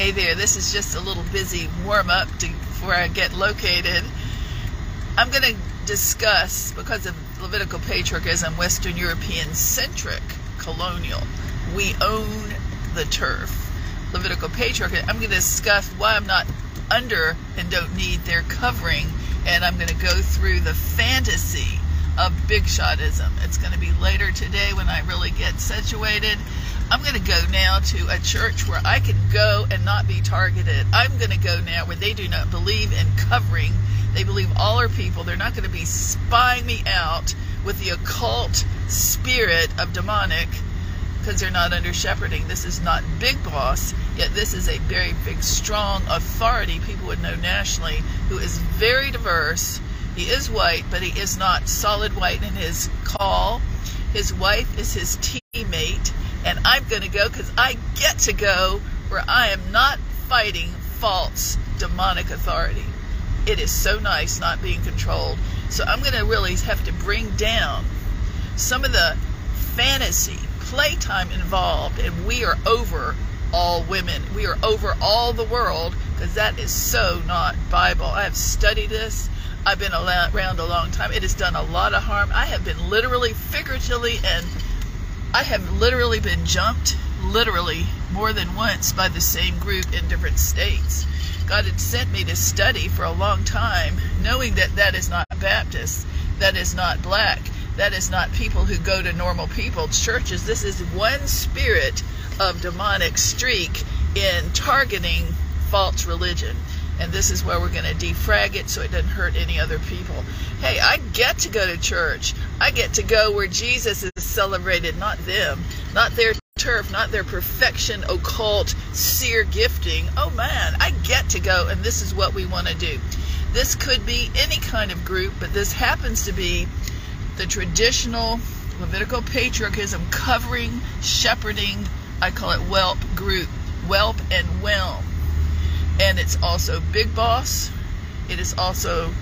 Hey there, this is just a little busy warm up before I get located. I'm going to discuss, because of Levitical patriarchism, Western European centric colonial. We own the turf. Levitical patriarchy. I'm going to discuss why I'm not under and don't need their covering, and I'm going to go through the fantasy of big shotism. It's going to be later today when I really get situated. I'm going to go now to a church where I can go and not be targeted. I'm going to go now where they do not believe in covering. They believe all are people. They're not going to be spying me out with the occult spirit of demonic because they're not under shepherding. This is not big boss, yet this is a very big, strong authority people would know nationally who is very diverse. He is white, but he is not solid white in his call. His wife is his teammate and I'm going to go because I get to go where I am not fighting false demonic authority. It is so nice not being controlled. So I'm going to really have to bring down some of the fantasy, playtime involved, and we are over all women. We are over all the world because that is so not Bible. I have studied this. I've been around a long time. It has done a lot of harm. I have been literally, figuratively, and I have literally been jumped, literally, more than once by the same group in different states. God had sent me to study for a long time, knowing that that is not Baptist, that is not black, that is not people who go to normal people churches. This is one spirit of demonic streak in targeting false religion and this is where we're going to defrag it so it doesn't hurt any other people. Hey, I get to go to church. I get to go where Jesus is celebrated, not them, not their turf, not their perfection, occult, seer gifting. Oh man, I get to go, and this is what we want to do. This could be any kind of group, but this happens to be the traditional Levitical patriarchism covering, shepherding, I call it whelp group, whelp and whelm and it's also Big Boss. It is also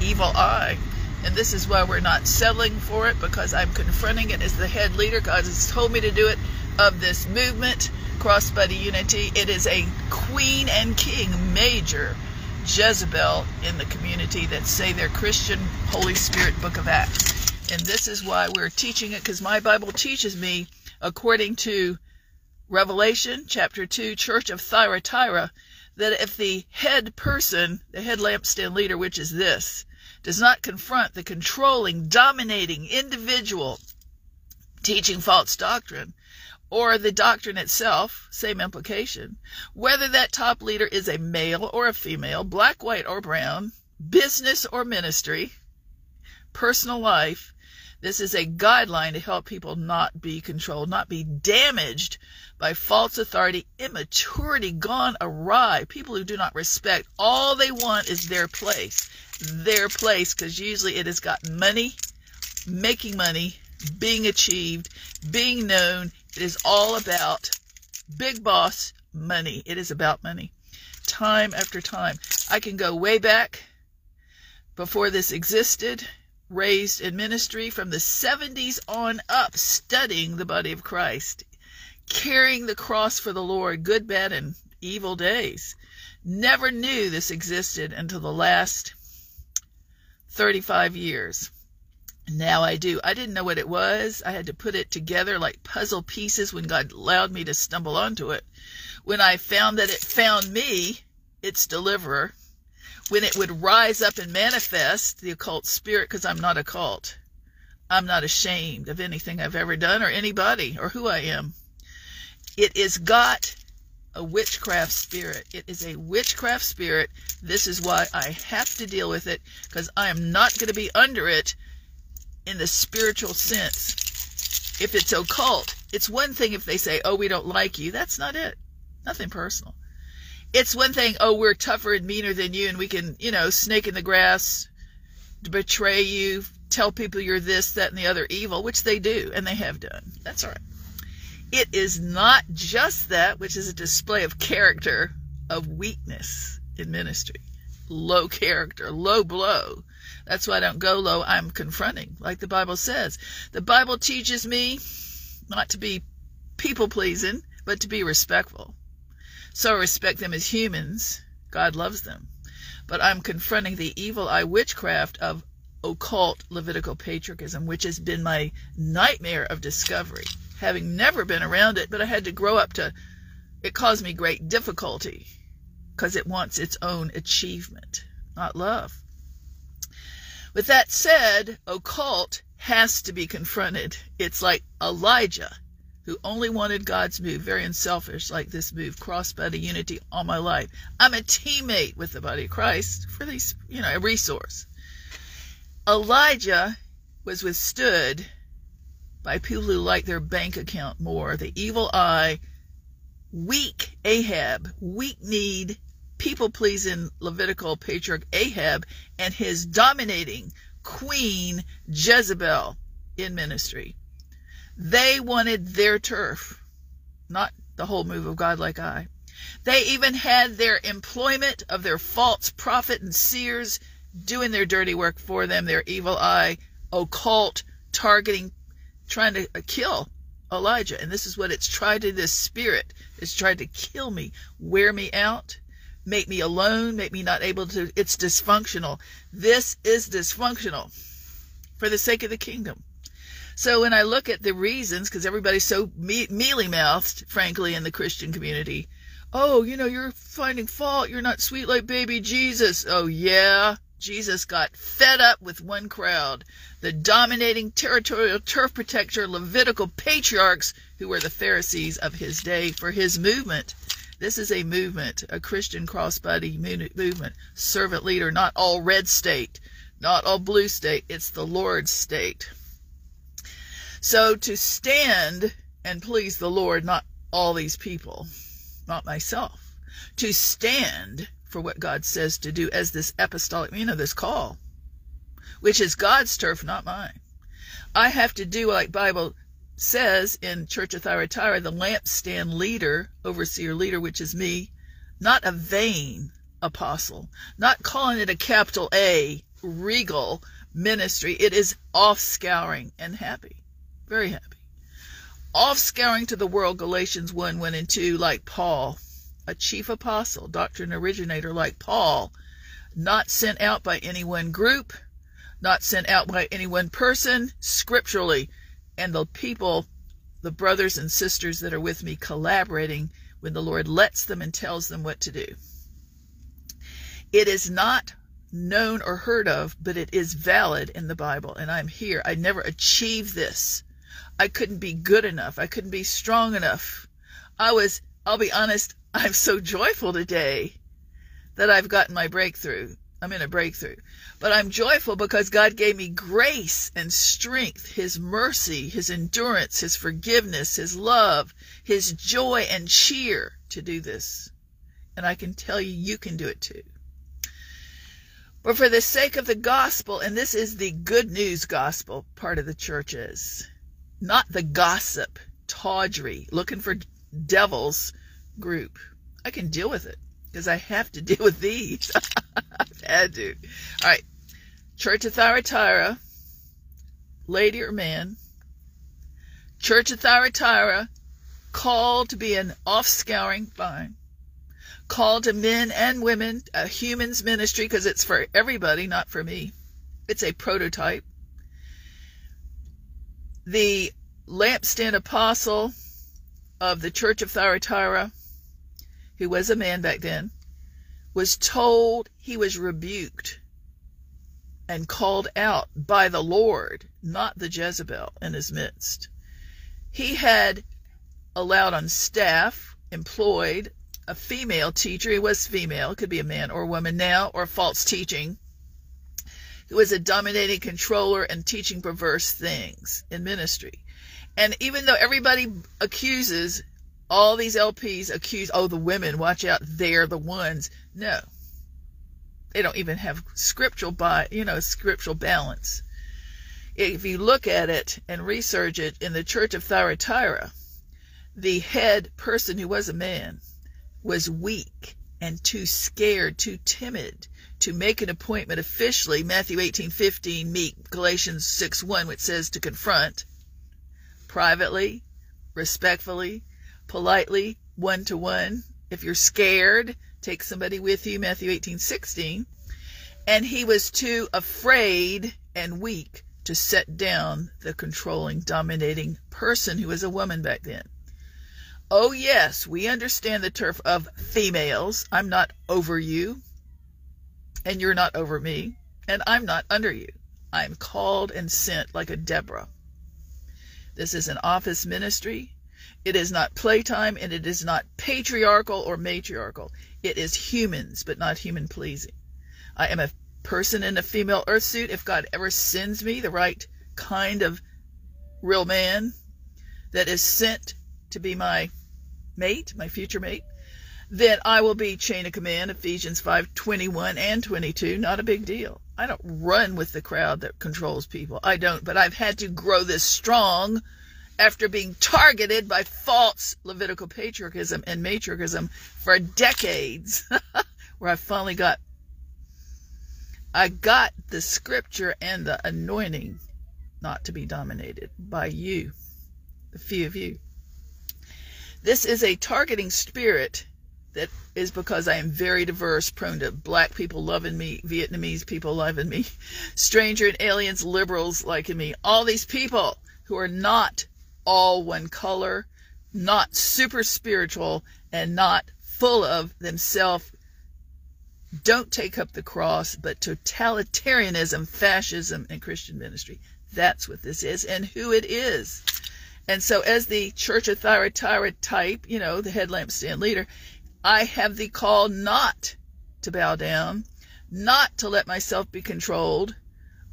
Evil Eye. And this is why we're not settling for it because I'm confronting it as the head leader. God has told me to do it of this movement, Crossbody Unity. It is a queen and king major Jezebel in the community that say they're Christian Holy Spirit Book of Acts. And this is why we're teaching it because my Bible teaches me according to Revelation chapter 2, Church of Thyatira, that if the head person, the head lampstand leader, which is this, does not confront the controlling, dominating individual teaching false doctrine, or the doctrine itself, same implication, whether that top leader is a male or a female, black, white, or brown, business or ministry, personal life, this is a guideline to help people not be controlled, not be damaged by false authority, immaturity gone awry, people who do not respect. All they want is their place. Their place, because usually it has got money, making money, being achieved, being known. It is all about big boss money. It is about money. Time after time. I can go way back before this existed raised in ministry from the 70s on up, studying the body of Christ, carrying the cross for the Lord, good, bad, and evil days. Never knew this existed until the last 35 years. Now I do. I didn't know what it was. I had to put it together like puzzle pieces when God allowed me to stumble onto it. When I found that it found me, its deliverer, when it would rise up and manifest the occult spirit, because I'm not occult. I'm not ashamed of anything I've ever done or anybody or who I am. It is got a witchcraft spirit. It is a witchcraft spirit. This is why I have to deal with it because I am not going to be under it in the spiritual sense. If it's occult, it's one thing if they say, oh, we don't like you. That's not it. Nothing personal it's one thing, oh, we're tougher and meaner than you, and we can, you know, snake in the grass, betray you, tell people you're this, that, and the other evil, which they do, and they have done. That's all right. It is not just that, which is a display of character, of weakness in ministry. Low character, low blow. That's why I don't go low. I'm confronting, like the Bible says. The Bible teaches me not to be people pleasing, but to be respectful. So I respect them as humans. God loves them. But I'm confronting the evil eye witchcraft of occult Levitical patriarchism, which has been my nightmare of discovery. Having never been around it, but I had to grow up to, it caused me great difficulty because it wants its own achievement, not love. With that said, occult has to be confronted. It's like Elijah, who only wanted God's move, very unselfish, like this move, crossed by the unity all my life. I'm a teammate with the body of Christ for these, you know, a resource. Elijah was withstood by people who like their bank account more. The evil eye, weak Ahab, weak need, people pleasing Levitical patriarch Ahab, and his dominating queen Jezebel in ministry. They wanted their turf, not the whole move of God like I. They even had their employment of their false prophet and seers doing their dirty work for them, their evil eye, occult, targeting, trying to uh, kill Elijah. And this is what it's tried to this spirit. It's tried to kill me, wear me out, make me alone, make me not able to. It's dysfunctional. This is dysfunctional for the sake of the kingdom. So when I look at the reasons, because everybody's so me- mealy mouthed, frankly, in the Christian community, oh, you know, you're finding fault. You're not sweet like baby Jesus. Oh, yeah. Jesus got fed up with one crowd, the dominating territorial turf protector Levitical patriarchs who were the Pharisees of his day for his movement. This is a movement, a Christian crossbody movement, servant leader, not all red state, not all blue state, it's the Lord's state. So to stand and please the Lord, not all these people, not myself, to stand for what God says to do as this apostolic, you know, this call, which is God's turf, not mine. I have to do like Bible says in Church of Thyatira, the lampstand leader, overseer leader, which is me, not a vain apostle, not calling it a capital A, regal ministry. It is off scouring and happy, very happy. Off scouring to the world, Galatians 1, 1 and 2, like Paul a chief apostle, doctrine originator like Paul, not sent out by any one group, not sent out by any one person, scripturally, and the people, the brothers and sisters that are with me collaborating when the Lord lets them and tells them what to do. It is not known or heard of, but it is valid in the Bible, and I'm here. I never achieved this. I couldn't be good enough. I couldn't be strong enough. I was, I'll be honest, I'm so joyful today that I've gotten my breakthrough. I'm in a breakthrough. But I'm joyful because God gave me grace and strength, His mercy, His endurance, His forgiveness, His love, His joy and cheer to do this. And I can tell you, you can do it too. But for the sake of the gospel, and this is the good news gospel part of the churches, not the gossip, tawdry, looking for devils group. I can deal with it because I have to deal with these. I've had to. All right. Church of Thyatira, lady or man. Church of Thyatira, called to be an off-scouring, fine. Called to men and women, a human's ministry, because it's for everybody, not for me. It's a prototype. The lampstand apostle of the Church of Thyatira who was a man back then, was told he was rebuked and called out by the Lord, not the Jezebel in his midst. He had allowed on staff, employed a female teacher. He was female, could be a man or a woman now, or false teaching, who was a dominating controller and teaching perverse things in ministry. And even though everybody accuses all these LPs accuse, oh, the women, watch out, they're the ones. No. They don't even have scriptural by, you know, scriptural balance. If you look at it and research it in the church of Thyatira, the head person who was a man was weak and too scared, too timid to make an appointment officially. Matthew 18:15 meet Galatians 6:1 which says to confront privately, respectfully, politely, one to one, If you're scared, take somebody with you, Matthew 18, 16. And he was too afraid and weak to set down the controlling, dominating person who was a woman back then. Oh, yes, we understand the turf of females. I'm not over you, and you're not over me, and I'm not under you. I'm called and sent like a Deborah. This is an office ministry. It is not playtime, and it is not patriarchal or matriarchal. It is humans, but not human pleasing. I am a person in a female earth suit. If God ever sends me the right kind of real man that is sent to be my mate, my future mate, then I will be chain of command, Ephesians 5 21 and 22. Not a big deal. I don't run with the crowd that controls people. I don't, but I've had to grow this strong after being targeted by false Levitical patriarchism and matriarchism for decades, where I finally got I got the scripture and the anointing not to be dominated by you, the few of you. This is a targeting spirit that is because I am very diverse, prone to black people loving me, Vietnamese people loving me, stranger and aliens, liberals liking me, all these people who are not all one color, not super spiritual, and not full of themselves. Don't take up the cross, but totalitarianism, fascism, and Christian ministry. That's what this is and who it is. And so, as the Church of Thyatira type, you know, the headlamp stand leader, I have the call not to bow down, not to let myself be controlled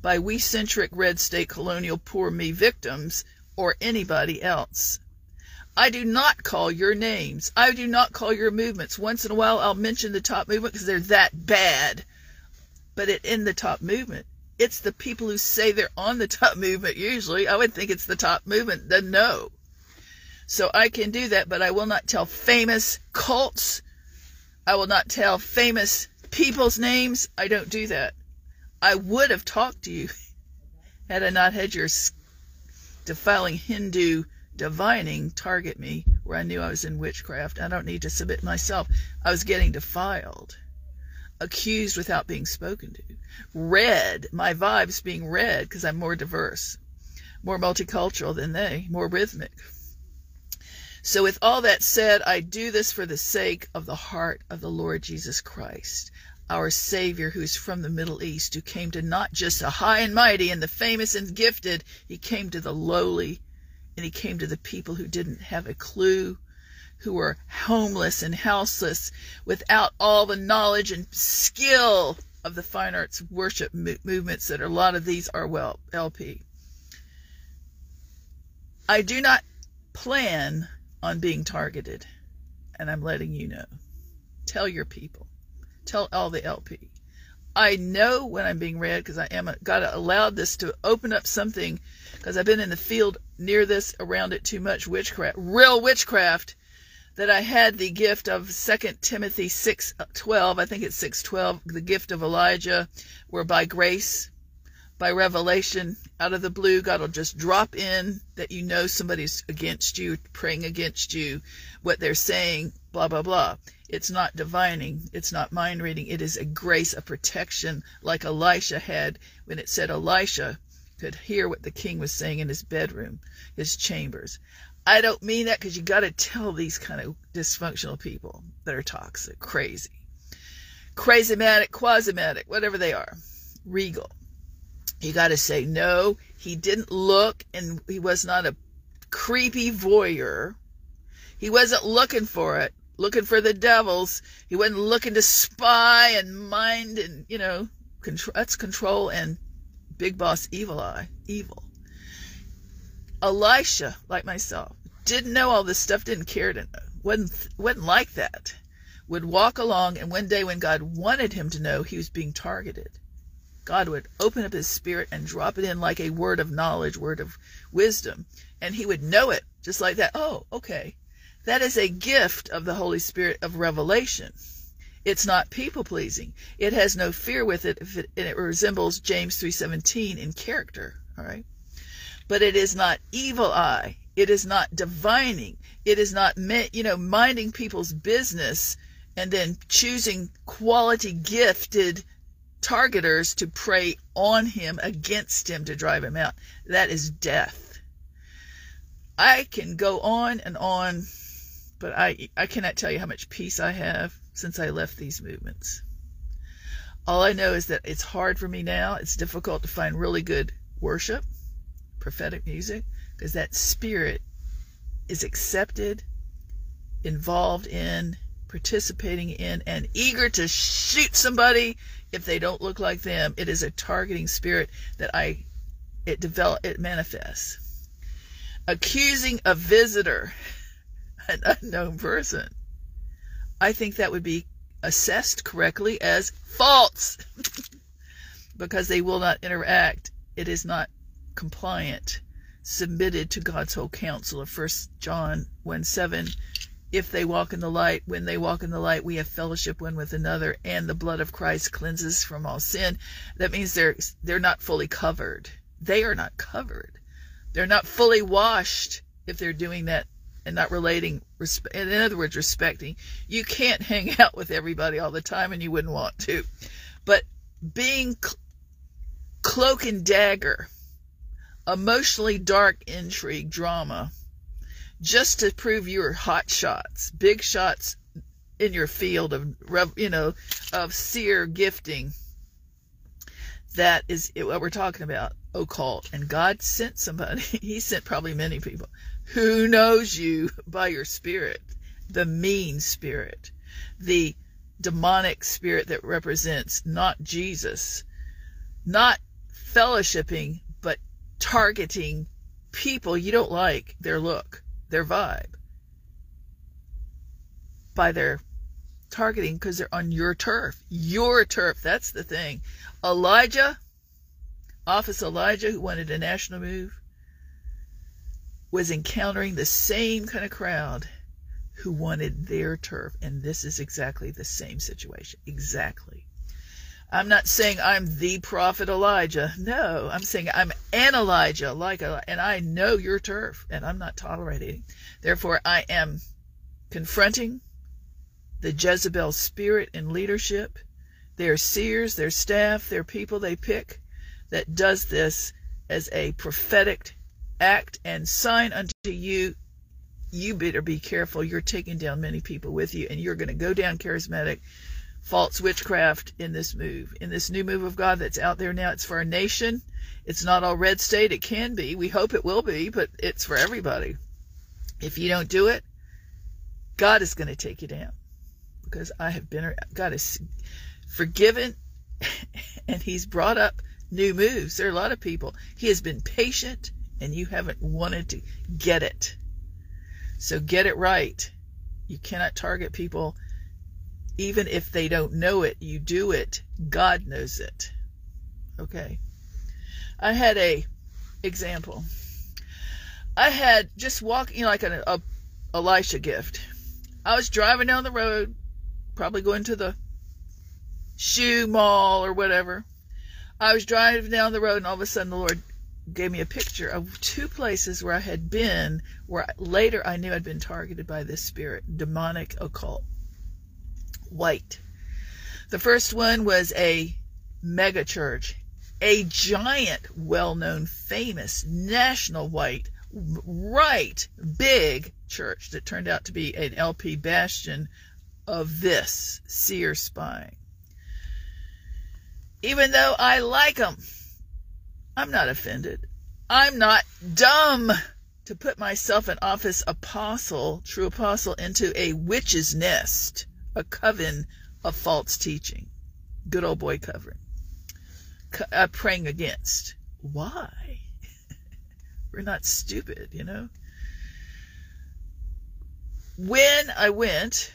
by we centric red state colonial poor me victims or anybody else. I do not call your names. I do not call your movements. Once in a while, I'll mention the top movement because they're that bad. But it, in the top movement, it's the people who say they're on the top movement usually. I would think it's the top movement, then no. So I can do that, but I will not tell famous cults. I will not tell famous people's names. I don't do that. I would have talked to you had I not had your defiling Hindu divining target me where I knew I was in witchcraft. I don't need to submit myself. I was getting defiled accused without being spoken to. Read, my vibes being read because I'm more diverse, more multicultural than they, more rhythmic. So, with all that said, I do this for the sake of the heart of the Lord Jesus Christ, our Savior, who's from the Middle East, who came to not just the high and mighty and the famous and gifted, he came to the lowly and he came to the people who didn't have a clue who were homeless and houseless without all the knowledge and skill of the fine arts worship movements that a lot of these are well LP. I do not plan on being targeted, and I'm letting you know. Tell your people. Tell all the LP. I know when I'm being read because I am got allowed this to open up something because I've been in the field near this around it too much witchcraft, real witchcraft that I had the gift of 2 Timothy 6:12, uh, I think it's 6:12, the gift of Elijah, where by grace, by revelation, out of the blue, God will just drop in that you know somebody's against you, praying against you, what they're saying, blah blah blah. It's not divining, it's not mind reading, it is a grace, a protection like Elisha had when it said Elisha could hear what the king was saying in his bedroom, his chambers. I don't mean that because you got to tell these kind of dysfunctional people that are toxic, crazy, crazymatic, quasimatic, whatever they are, regal. You got to say, no, he didn't look and he was not a creepy voyeur. He wasn't looking for it, looking for the devils. He wasn't looking to spy and mind and, you know, control, that's control and big boss evil eye, evil. Elisha, like myself, didn't know all this stuff, didn't care to know, wasn't, wasn't like that, would walk along, and one day when God wanted him to know he was being targeted, God would open up his spirit and drop it in like a word of knowledge, word of wisdom, and he would know it just like that. Oh, okay. That is a gift of the Holy Spirit of revelation. It's not people pleasing. It has no fear with it, it and it resembles James 3:17 in character, all right? but it is not evil eye. It is not divining. It is not, you know, minding people's business and then choosing quality gifted targeters to prey on him, against him, to drive him out. That is death. I can go on and on, but I, I cannot tell you how much peace I have since I left these movements. All I know is that it's hard for me now. It's difficult to find really good worship, prophetic music, because that spirit is accepted, involved in, participating in, and eager to shoot somebody if they don't look like them. It is a targeting spirit that I it develop it manifests. Accusing a visitor, an unknown person. I think that would be assessed correctly as false because they will not interact. It is not compliant, submitted to God's whole counsel of 1 John 1 7. If they walk in the light, when they walk in the light, we have fellowship one with another, and the blood of Christ cleanses from all sin. That means they're they're not fully covered. They are not covered. They're not fully washed if they're doing that and not relating, in other words, respecting. You can't hang out with everybody all the time and you wouldn't want to. But being cloak and dagger, emotionally dark intrigue drama, just to prove you're hot shots, big shots in your field of, you know, of seer gifting. That is what we're talking about, occult. And God sent somebody, He sent probably many people who knows you by your spirit, the mean spirit, the demonic spirit that represents not Jesus, not fellowshipping, but targeting people you don't like, their look, their vibe, by their targeting because they're on your turf. Your turf. That's the thing. Elijah, Office Elijah, who wanted a national move, was encountering the same kind of crowd who wanted their turf. And this is exactly the same situation. Exactly. I'm not saying I'm the prophet Elijah. No, I'm saying I'm an Elijah, like a, and I know your turf, and I'm not tolerating. Therefore, I am confronting the Jezebel spirit in leadership. Their seers, their staff, their people they pick that does this as a prophetic act and sign unto you, you better be careful. You're taking down many people with you, and you're going to go down charismatic false witchcraft in this move, in this new move of God that's out there now. It's for our nation. It's not all red state. It can be. We hope it will be, but it's for everybody. If you don't do it, God is going to take you down because I have been, God has forgiven and He's brought up new moves. There are a lot of people. He has been patient and you haven't wanted to get it. So get it right. You cannot target people even if they don't know it. You do it. God knows it. Okay. I had a example. I had just walking you know, like an a Elisha gift. I was driving down the road, probably going to the shoe mall or whatever. I was driving down the road, and all of a sudden the Lord gave me a picture of two places where I had been, where later I knew I'd been targeted by this spirit, demonic occult. White. The first one was a mega church, a giant, well known, famous, national white, right, big church that turned out to be an LP bastion of this seer spying. Even though I like them, I'm not offended. I'm not dumb to put myself an office apostle, true apostle, into a witch's nest, a coven of false teaching. Good old boy covering. Uh, praying against. Why? We're not stupid, you know? When I went,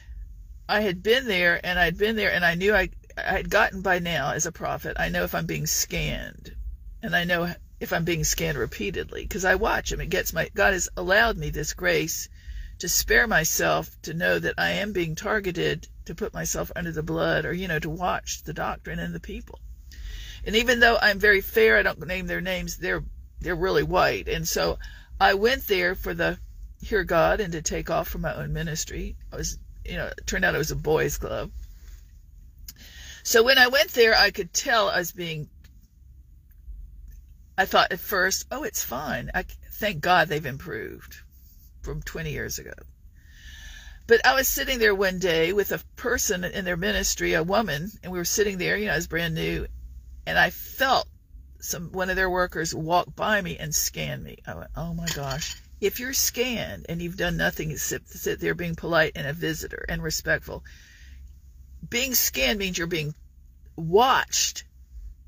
I had been there and I'd been there and I knew I, I had gotten by now as a prophet. I know if I'm being scanned and I know if I'm being scanned repeatedly because I watch him. It gets my God has allowed me this grace to spare myself to know that I am being targeted to put myself under the blood or you know to watch the doctrine and the people. And even though I'm very fair, I don't name their names. They're they're really white, and so I went there for the hear God and to take off from my own ministry. I was, you know, it turned out it was a boys' club. So when I went there, I could tell I was being. I thought at first, oh, it's fine. I thank God they've improved from 20 years ago. But I was sitting there one day with a person in their ministry, a woman, and we were sitting there, you know, I was brand new, and I felt some one of their workers walk by me and scan me. I went, oh my gosh. If you're scanned and you've done nothing except sit there being polite and a visitor and respectful, being scanned means you're being watched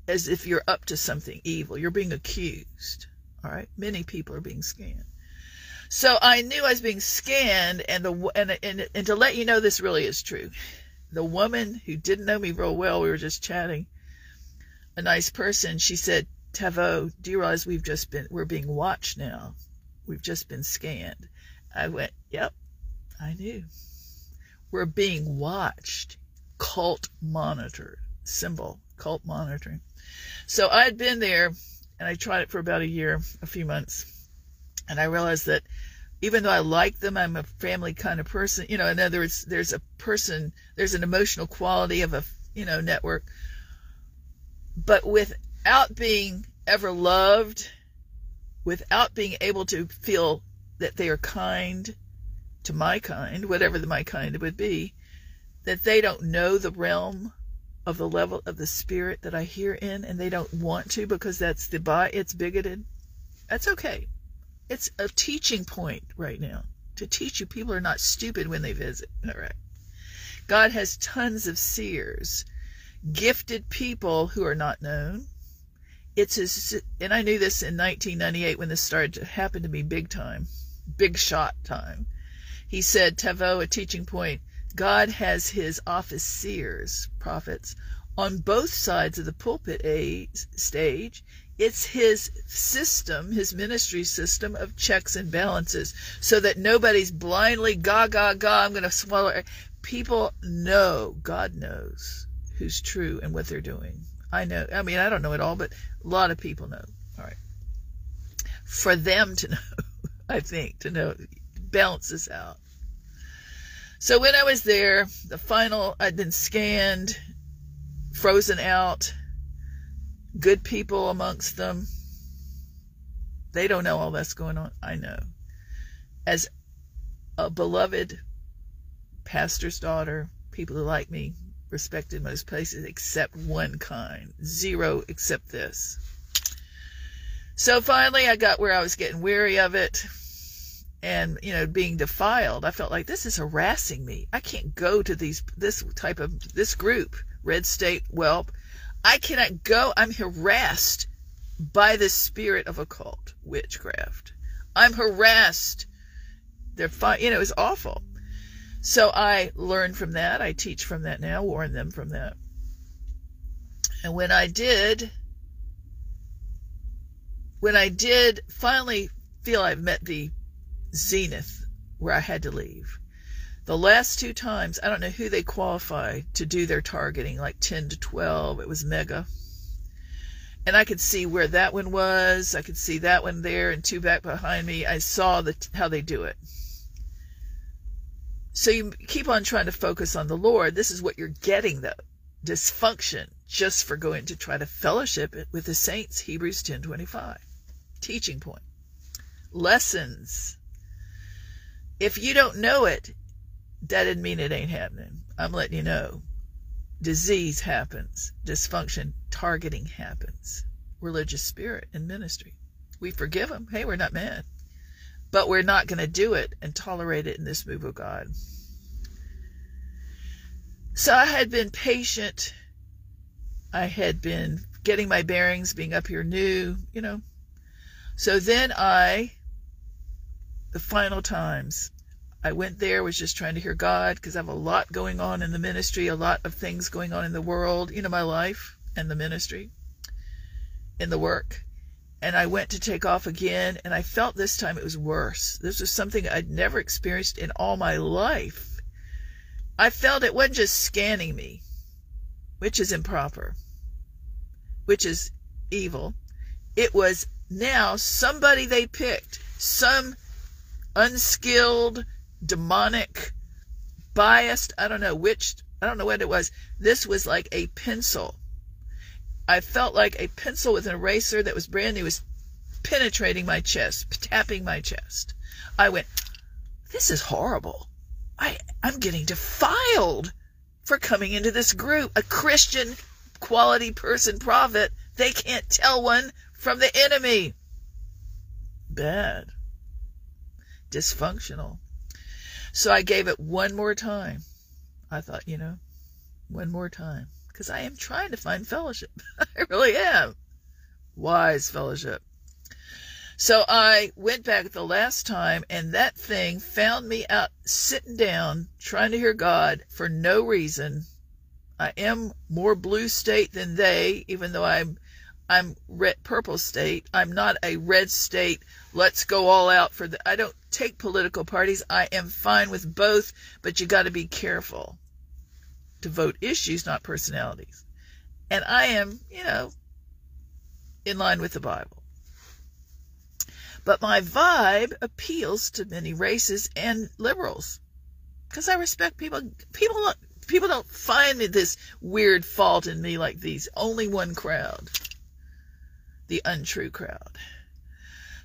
as if you're up to something evil. You're being accused. All right. Many people are being scanned. So I knew I was being scanned, and the and and and to let you know this really is true. The woman who didn't know me real well, we were just chatting. A nice person. She said, "Tavo, do you realize we've just been we're being watched now? We've just been scanned." I went, "Yep, I knew. We're being watched, cult monitored." Symbol, cult monitoring. So I had been there, and I tried it for about a year, a few months and I realized that even though I like them, I'm a family kind of person. You know, in other words, there's a person, there's an emotional quality of a, you know, network. But without being ever loved, without being able to feel that they are kind to my kind, whatever the my kind would be, that they don't know the realm of the level of the spirit that I hear in, and they don't want to because that's the by it's bigoted. That's okay. It's a teaching point right now to teach you people are not stupid when they visit. All right. God has tons of seers, gifted people who are not known. It's his, and I knew this in 1998 when this started to happen to me big time, big shot time. He said, Tavo, a teaching point, God has his office seers, prophets, on both sides of the pulpit a stage it's his system, his ministry system of checks and balances, so that nobody's blindly ga ga ga. I'm going to swallow. People know, God knows who's true and what they're doing. I know. I mean, I don't know it all, but a lot of people know. All right. For them to know, I think, to know, balance this out. So when I was there, the final, I'd been scanned, frozen out good people amongst them. They don't know all that's going on. I know. As a beloved pastor's daughter, people who like me, respected most places except one kind. Zero except this. So finally, I got where I was getting weary of it and, you know, being defiled. I felt like this is harassing me. I can't go to these, this type of, this group, Red State Whelp. I cannot go. I'm harassed by the spirit of occult witchcraft. I'm harassed. They're fine. You know, it's awful. So I learned from that. I teach from that now, warn them from that. And when I did, when I did finally feel I've met the zenith where I had to leave, the last two times, I don't know who they qualify to do their targeting, like 10 to 12. It was mega. And I could see where that one was. I could see that one there and two back behind me. I saw the, how they do it. So you keep on trying to focus on the Lord. This is what you're getting, though. Dysfunction just for going to try to fellowship it with the saints. Hebrews 10.25. Teaching point. Lessons. If you don't know it, that didn't mean it ain't happening. I'm letting you know. Disease happens, dysfunction, targeting happens, religious spirit and ministry. We forgive them. Hey, we're not mad. But we're not going to do it and tolerate it in this move of God. So I had been patient. I had been getting my bearings, being up here new, you know. So then I, the final times, I went there, was just trying to hear God because I have a lot going on in the ministry, a lot of things going on in the world, you know, my life and the ministry, in the work. And I went to take off again, and I felt this time it was worse. This was something I'd never experienced in all my life. I felt it wasn't just scanning me, which is improper, which is evil. It was now somebody they picked some unskilled, demonic, biased, I don't know which, I don't know what it was. This was like a pencil. I felt like a pencil with an eraser that was brand new was penetrating my chest, tapping my chest. I went, this is horrible. I, I'm getting defiled for coming into this group. A Christian quality person prophet. They can't tell one from the enemy. Bad. Dysfunctional. So I gave it one more time. I thought, you know, one more time. Because I am trying to find fellowship. I really am. Wise fellowship. So I went back the last time, and that thing found me out sitting down, trying to hear God for no reason. I am more blue state than they, even though I'm I'm red purple state. I'm not a red state. Let's go all out for the I don't take political parties. I am fine with both, but you got to be careful to vote issues, not personalities. And I am, you know, in line with the Bible. But my vibe appeals to many races and liberals because I respect people. People people don't find this weird fault in me like these. Only one crowd, the untrue crowd.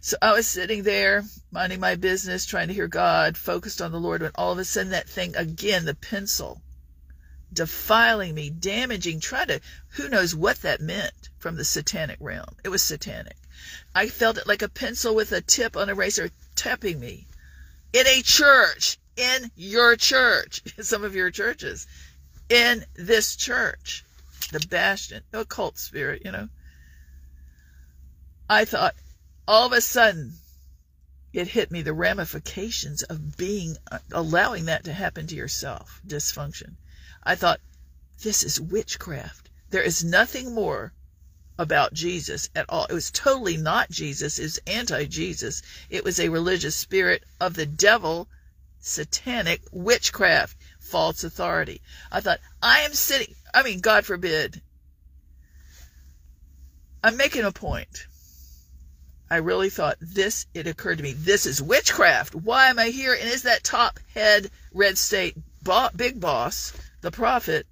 So I was sitting there, minding my business, trying to hear God, focused on the Lord, when all of a sudden that thing again, the pencil, defiling me, damaging, trying to, who knows what that meant from the satanic realm. It was satanic. I felt it like a pencil with a tip on a razor tapping me. In a church, in your church, some of your churches, in this church, the bastion, occult spirit, you know. I thought, all of a sudden, it hit me the ramifications of being, uh, allowing that to happen to yourself, dysfunction. I thought, this is witchcraft. There is nothing more about Jesus at all. It was totally not Jesus. It was anti Jesus. It was a religious spirit of the devil, satanic witchcraft, false authority. I thought, I am sitting, I mean, God forbid. I'm making a point. I really thought this, it occurred to me, this is witchcraft. Why am I here? And is that top head red state bo- big boss, the prophet,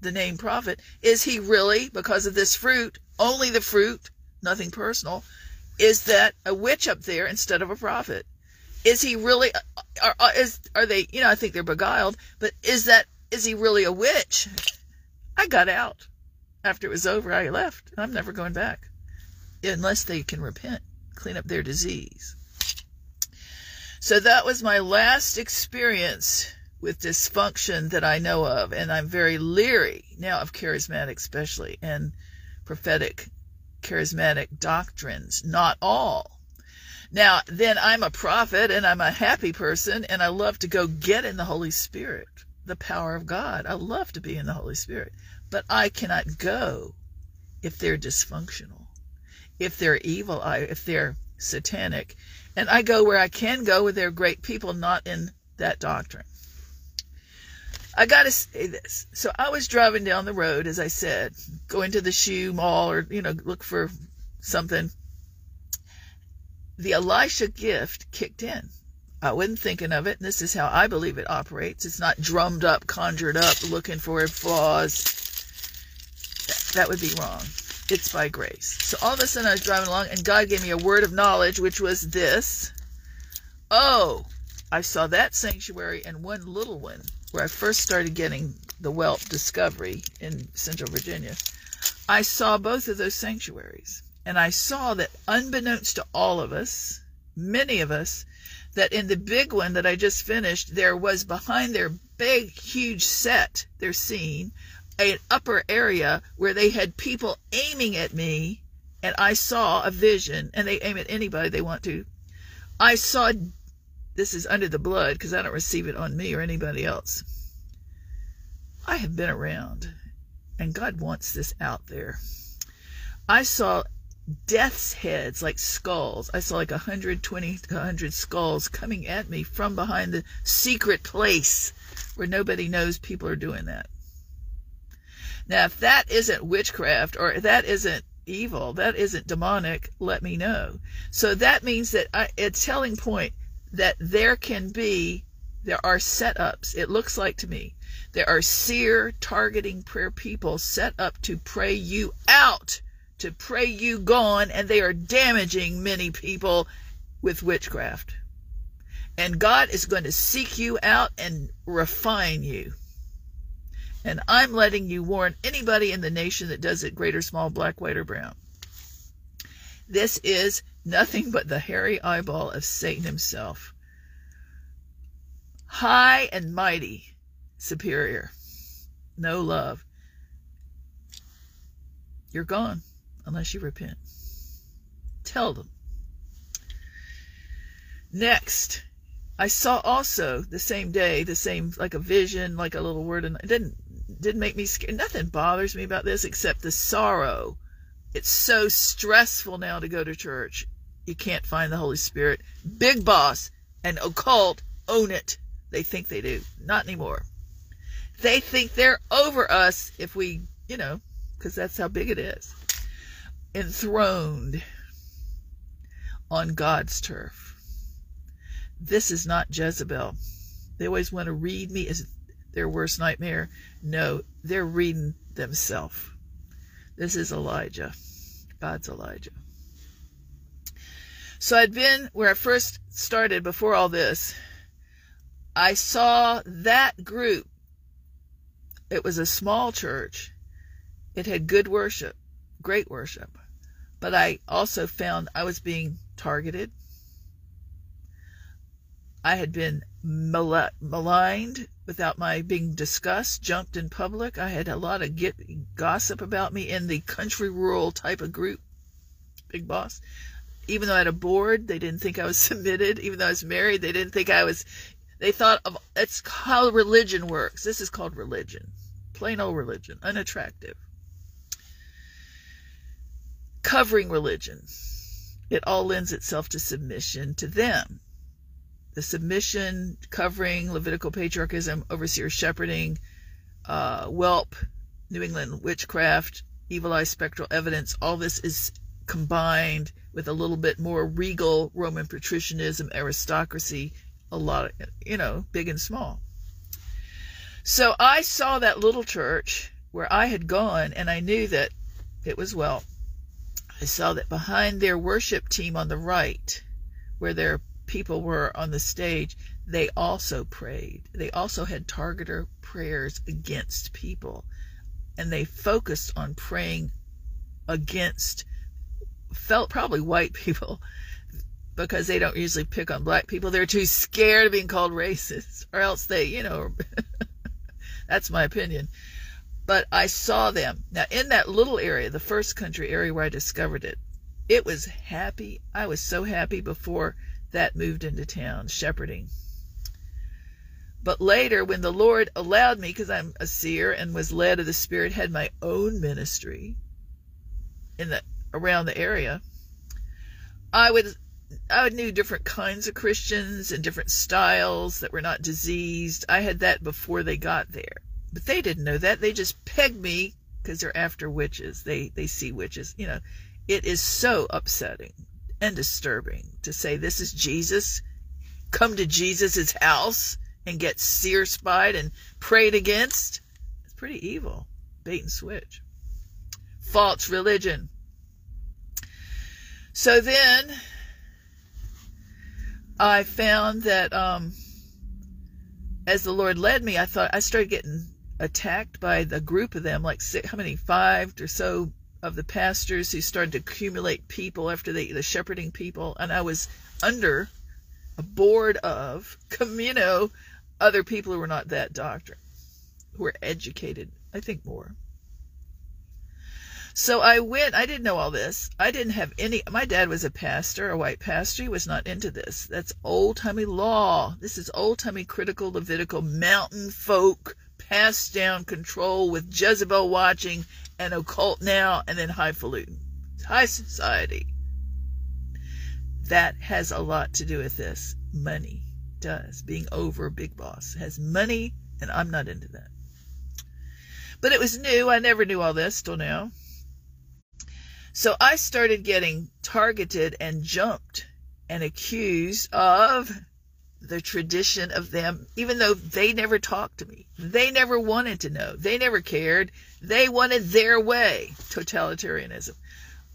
the name prophet, is he really, because of this fruit, only the fruit, nothing personal, is that a witch up there instead of a prophet? Is he really, uh, are, are, is, are they, you know, I think they're beguiled, but is that, is he really a witch? I got out. After it was over, I left. I'm never going back. Unless they can repent, clean up their disease. So that was my last experience with dysfunction that I know of, and I'm very leery now of charismatic, especially, and prophetic, charismatic doctrines. Not all. Now, then I'm a prophet and I'm a happy person, and I love to go get in the Holy Spirit, the power of God. I love to be in the Holy Spirit, but I cannot go if they're dysfunctional, if they're evil, if they're satanic. And I go where I can go where they're great people, not in that doctrine. I got to say this. So I was driving down the road, as I said, going to the shoe mall or, you know, look for something. The Elisha gift kicked in. I wasn't thinking of it, and this is how I believe it operates. It's not drummed up, conjured up, looking for flaws. That would be wrong. It's by grace. So all of a sudden I was driving along, and God gave me a word of knowledge, which was this. Oh, I saw that sanctuary and one little one where I first started getting the whelp discovery in Central Virginia, I saw both of those sanctuaries. And I saw that unbeknownst to all of us, many of us, that in the big one that I just finished, there was behind their big, huge set, their scene, an upper area where they had people aiming at me, and I saw a vision, and they aim at anybody they want to. I saw this is under the blood because I don't receive it on me or anybody else. I have been around, and God wants this out there. I saw death's heads like skulls. I saw like 120 to 100 skulls coming at me from behind the secret place where nobody knows people are doing that. Now, if that isn't witchcraft or that isn't evil. That isn't demonic. Let me know. So that means that I, a telling point that there can be, there are setups. It looks like to me, there are seer targeting prayer people set up to pray you out, to pray you gone, and they are damaging many people with witchcraft. And God is going to seek you out and refine you. And I'm letting you warn anybody in the nation that does it, great or small, black, white, or brown. This is nothing but the hairy eyeball of Satan himself. High and mighty, superior. No love. You're gone unless you repent. Tell them. Next, I saw also the same day, the same like a vision, like a little word, and it didn't didn't make me scared. Nothing bothers me about this except the sorrow. It's so stressful now to go to church. You can't find the Holy Spirit. Big boss and occult own it. They think they do. Not anymore. They think they're over us if we, you know, because that's how big it is. Enthroned on God's turf. This is not Jezebel. They always want to read me as their worst nightmare. No, they're reading themselves. This is Elijah. God's Elijah. So I'd been where I first started before all this. I saw that group. It was a small church. It had good worship, great worship. But I also found I was being targeted. I had been maligned without my being discussed, jumped in public. I had a lot of get, gossip about me in the country rural type of group. Big boss. Even though I had a board, they didn't think I was submitted. Even though I was married, they didn't think I was. They thought of that's how religion works. This is called religion, plain old religion, unattractive. Covering religion, it all lends itself to submission to them the submission, covering, Levitical patriarchism, overseer shepherding, uh, whelp, New England witchcraft, evil eye spectral evidence, all this is combined with a little bit more regal Roman patricianism, aristocracy, a lot of, you know, big and small. So I saw that little church where I had gone and I knew that it was well. I saw that behind their worship team on the right, where their people were on the stage, they also prayed. They also had targeter prayers against people. And they focused on praying against, felt probably white people, because they don't usually pick on black people. They're too scared of being called racist, or else they, you know, that's my opinion. But I saw them. Now, in that little area, the first country area where I discovered it, it was happy. I was so happy before that moved into town, shepherding. But later, when the Lord allowed me, because I'm a seer and was led of the Spirit, had my own ministry in the around the area, I would I knew different kinds of Christians and different styles that were not diseased. I had that before they got there, but they didn't know that. They just pegged me because they're after witches. They they see witches. You know, it is so upsetting and disturbing to say this is Jesus, come to Jesus' house and get seer spied and prayed against. It's pretty evil. Bait and switch. False religion. So then I found that um, as the Lord led me, I thought I started getting attacked by the group of them, like six, how many, five or so of the pastors who started to accumulate people after they, the shepherding people, and I was under a board of, know, other people who were not that doctrine, who were educated, I think more. So I went, I didn't know all this. I didn't have any, my dad was a pastor, a white pastor. He was not into this. That's old timey law. This is old timey critical Levitical mountain folk passed down control with Jezebel watching and occult now and then highfalutin. High society. That has a lot to do with this. Money does. Being over big boss has money, and I'm not into that. But it was new. I never knew all this till now. So I started getting targeted and jumped and accused of the tradition of them, even though they never talked to me. They never wanted to know. They never cared. They wanted their way. Totalitarianism.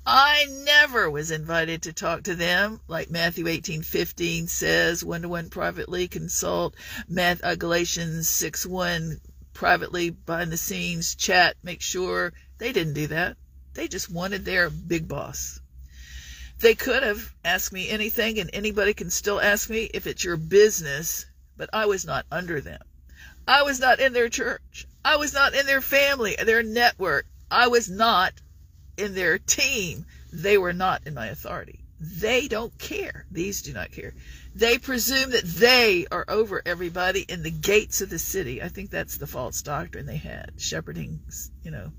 I never was invited to talk to them, like Matthew 18:15 says, one to one privately consult. Math, uh, Galatians 6:1 privately behind the scenes chat. Make sure they didn't do that. They just wanted their big boss. They could have asked me anything, and anybody can still ask me if it's your business, but I was not under them. I was not in their church. I was not in their family, their network. I was not in their team. They were not in my authority. They don't care. These do not care. They presume that they are over everybody in the gates of the city. I think that's the false doctrine they had, shepherding, you know,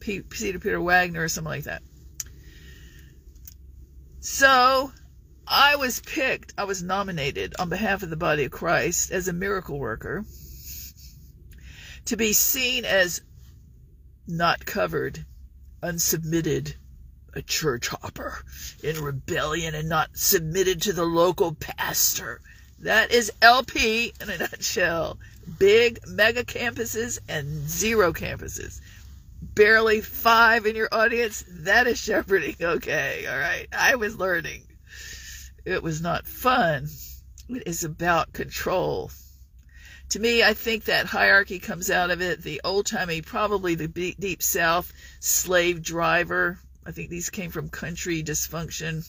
Peter Peter Wagner or something like that. So I was picked, I was nominated on behalf of the body of Christ as a miracle worker to be seen as not covered, unsubmitted, a church hopper in rebellion and not submitted to the local pastor. That is LP in a nutshell. Big mega campuses and zero campuses barely five in your audience, that is shepherding. Okay, all right. I was learning. It was not fun. It is about control. To me, I think that hierarchy comes out of it. The old timey, probably the deep south slave driver. I think these came from country dysfunction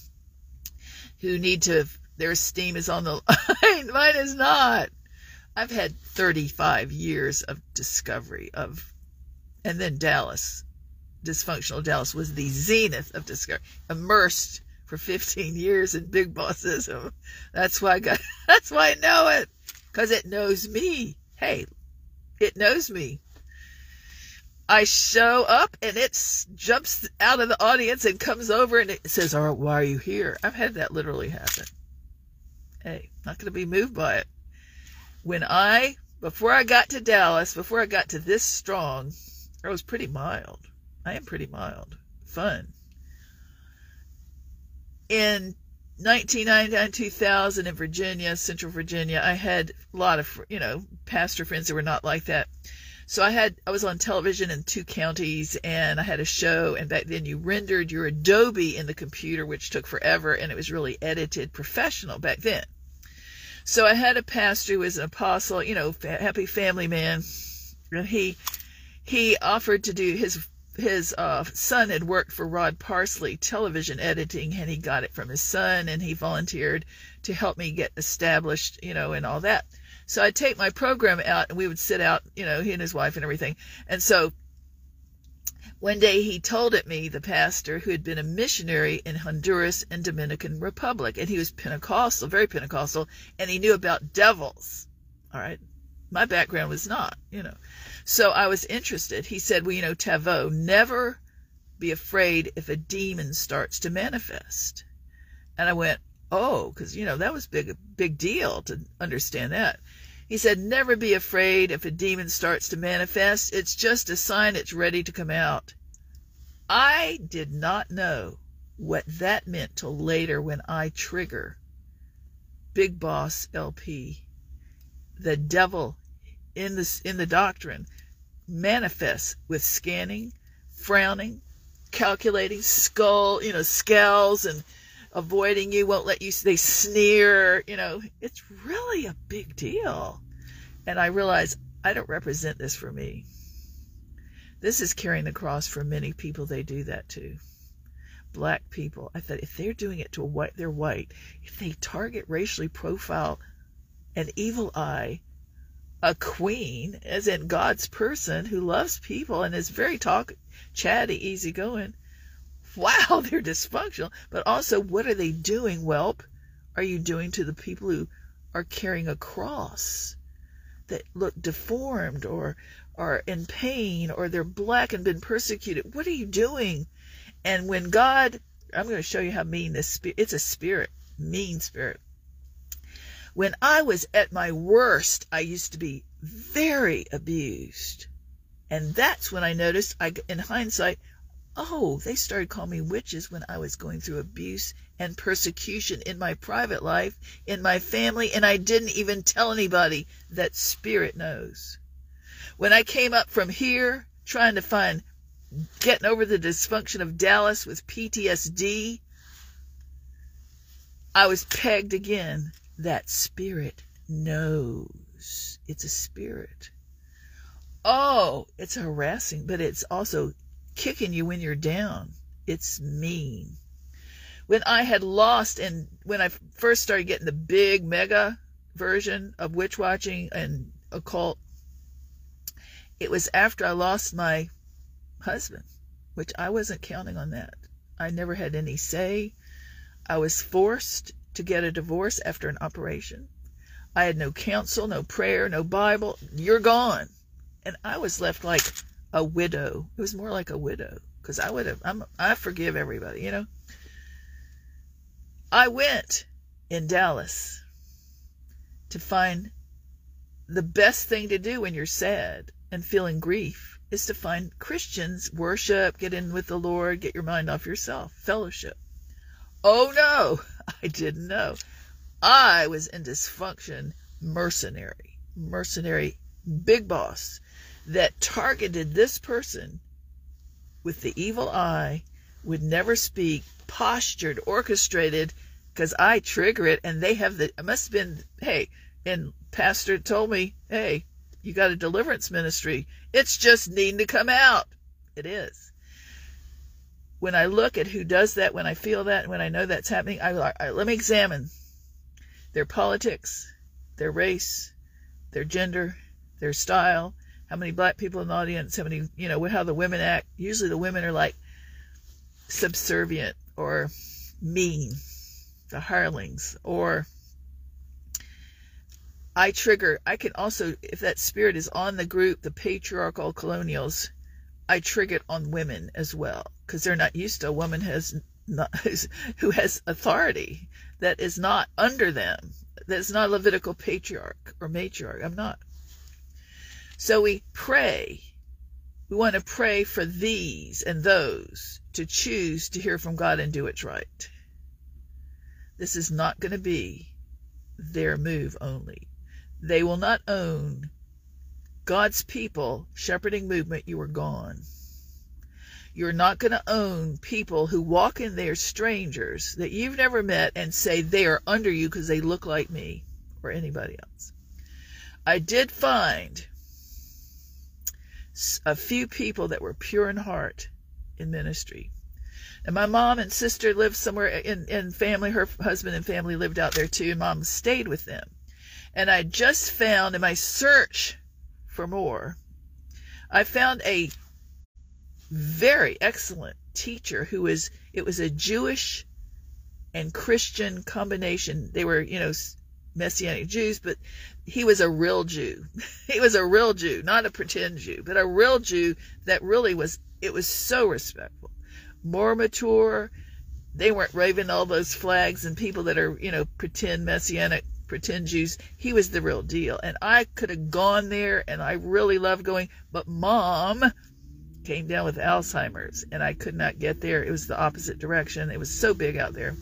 who need to, their esteem is on the line. Mine is not. I've had 35 years of discovery, of and then Dallas, dysfunctional Dallas, was the zenith of discovery. Immersed for 15 years in big bossism. That's why I got, that's why I know it. Cause it knows me. Hey, it knows me. I show up and it jumps out of the audience and comes over and it says, why are you here? I've had that literally happen. Hey, not going to be moved by it. When I, before I got to Dallas, before I got to this strong, I was pretty mild. I am pretty mild. Fun. In 1999, 2000 in Virginia, Central Virginia, I had a lot of, you know, pastor friends that were not like that. So I had, I was on television in two counties and I had a show and back then you rendered your Adobe in the computer, which took forever and it was really edited professional back then. So I had a pastor who was an apostle, you know, happy family man. And he he offered to do his his uh, son had worked for Rod Parsley television editing, and he got it from his son, and he volunteered to help me get established, you know, and all that. So I'd take my program out, and we would sit out, you know, he and his wife and everything. And so one day he told it me, the pastor who had been a missionary in Honduras and Dominican Republic, and he was Pentecostal, very Pentecostal, and he knew about devils. All right. My background was not, you know. So I was interested. He said, well, you know, Taveau, never be afraid if a demon starts to manifest. And I went, oh, because, you know, that was big, big deal to understand that. He said, never be afraid if a demon starts to manifest. It's just a sign it's ready to come out. I did not know what that meant till later when I trigger Big Boss LP. The devil in the, in the doctrine manifests with scanning, frowning, calculating, skull, you know, scowls and avoiding you, won't let you, they sneer, you know, it's really a big deal. And I realize I don't represent this for me. This is carrying the cross for many people. They do that too. Black people. I thought if they're doing it to a white, they're white. If they target racially profile an evil eye a queen, as in God's person who loves people and is very talk, chatty, easygoing. Wow, they're dysfunctional. But also, what are they doing, whelp? Are you doing to the people who are carrying a cross that look deformed or are in pain or they're black and been persecuted? What are you doing? And when God, I'm going to show you how mean this spirit, it's a spirit, mean spirit. When I was at my worst, I used to be very abused. And that's when I noticed, I, in hindsight, Oh, they started calling me witches when I was going through abuse and persecution in my private life, in my family, and I didn't even tell anybody that spirit knows. When I came up from here trying to find getting over the dysfunction of Dallas with PTSD, I was pegged again. That spirit knows. It's a spirit. Oh, it's harassing, but it's also kicking you when you're down. It's mean. When I had lost and when I first started getting the big mega version of witch watching and occult, it was after I lost my husband, which I wasn't counting on that. I never had any say. I was forced to get a divorce after an operation. I had no counsel, no prayer, no Bible. You're gone. And I was left like a widow. It was more like a widow because I would have, I'm, I forgive everybody, you know. I went in Dallas to find the best thing to do when you're sad and feeling grief is to find Christians, worship, get in with the Lord, get your mind off yourself, fellowship. Oh no, I didn't know. I was in dysfunction, mercenary, mercenary, big boss that targeted this person with the evil eye, would never speak, postured, orchestrated, because I trigger it and they have the, it must have been, hey, and pastor told me, hey, you got a deliverance ministry. It's just needing to come out. It is. When I look at who does that, when I feel that, when I know that's happening, I, I let me examine their politics, their race, their gender, their style, how many black people in the audience, how many, you know, how the women act. Usually the women are like subservient or mean, the hirelings, or I trigger, I can also, if that spirit is on the group, the patriarchal colonials, I trigger it on women as well because they're not used to a woman has not, who has authority that is not under them. That's not Levitical patriarch or matriarch. I'm not. So we pray. We want to pray for these and those to choose to hear from God and do it right. This is not going to be their move only. They will not own God's people, shepherding movement, you are gone. You're not going to own people who walk in there, strangers that you've never met, and say they are under you because they look like me or anybody else. I did find a few people that were pure in heart in ministry. And my mom and sister lived somewhere uh, in, in family. Her husband and family lived out there too, and mom stayed with them. And I just found in my search for more, I found a very excellent teacher who was, it was a Jewish and Christian combination. They were, you know, Messianic Jews, but he was a real Jew. he was a real Jew, not a pretend Jew, but a real Jew that really was, it was so respectful. More mature. They weren't waving all those flags and people that are, you know, pretend Messianic, pretend Jews. He was the real deal. And I could have gone there and I really loved going, but mom came down with Alzheimer's and I could not get there. It was the opposite direction. It was so big out there.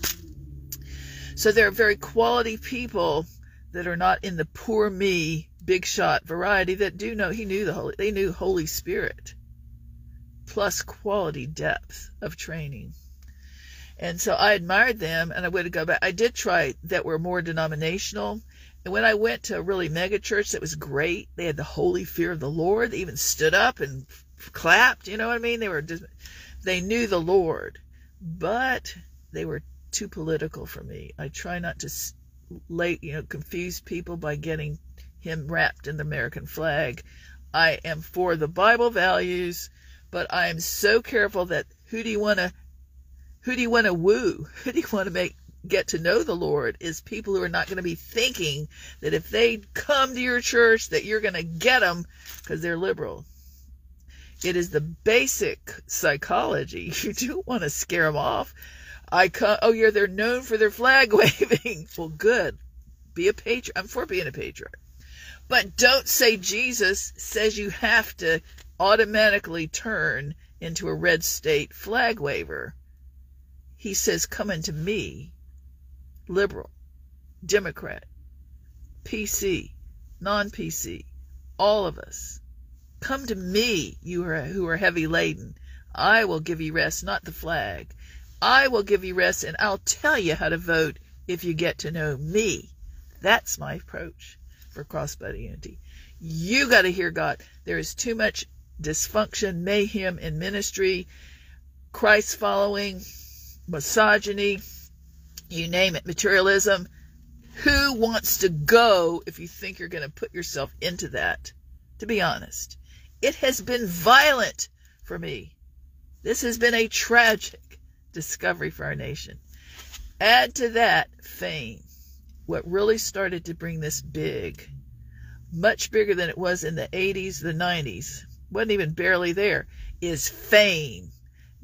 So there are very quality people that are not in the poor me, big shot variety that do know he knew the Holy, they knew Holy Spirit plus quality depth of training. And so I admired them and I would go back. I did try that were more denominational. And when I went to a really mega church that was great, they had the holy fear of the Lord. They even stood up and clapped. You know what I mean? They were just, they knew the Lord, but they were too political for me. I try not to late, you know, confuse people by getting him wrapped in the American flag. I am for the Bible values, but I am so careful that who do you want to, who do you want to woo? Who do you want to make get to know the Lord is people who are not going to be thinking that if they come to your church that you're going to get them because they're liberal. It is the basic psychology. You do want to scare them off, I come, oh yeah, they're known for their flag waving. well, good. Be a patriot. I'm for being a patriot. But don't say Jesus says you have to automatically turn into a red state flag waver. He says, Come unto me, liberal, Democrat, PC, non PC, all of us. Come to me, you who are heavy laden. I will give you rest, not the flag. I will give you rest, and I'll tell you how to vote if you get to know me. That's my approach for crossbody unity. You got to hear God. There is too much dysfunction, mayhem in ministry, Christ following, misogyny, you name it, materialism. Who wants to go if you think you're going to put yourself into that? To be honest, it has been violent for me. This has been a tragic discovery for our nation. Add to that fame. What really started to bring this big, much bigger than it was in the 80s, the 90s, wasn't even barely there, is fame.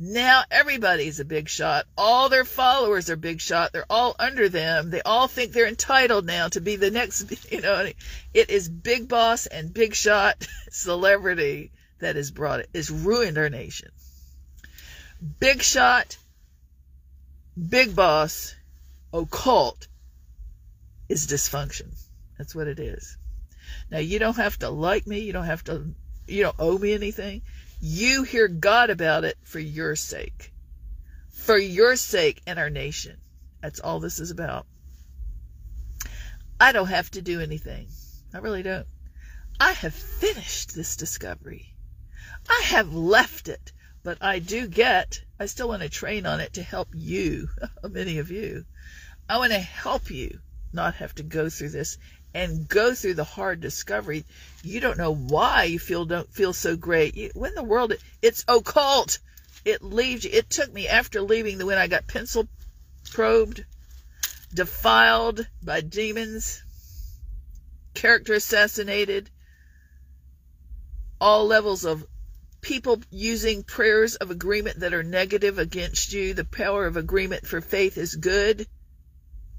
Now everybody's a big shot. All their followers are big shot. They're all under them. They all think they're entitled now to be the next, you know. It is big boss and big shot celebrity that has brought it, has ruined our nation. Big shot, big boss, occult is dysfunction. That's what it is. Now you don't have to like me. You don't have to, you don't owe me anything. You hear God about it for your sake. For your sake and our nation. That's all this is about. I don't have to do anything. I really don't. I have finished this discovery. I have left it, but I do get, I still want to train on it to help you, many of you. I want to help you not have to go through this and go through the hard discovery, you don't know why you feel don't feel so great. You, when the world it's occult, it leaves. It took me after leaving the when I got pencil probed, defiled by demons, character assassinated, all levels of people using prayers of agreement that are negative against you. The power of agreement for faith is good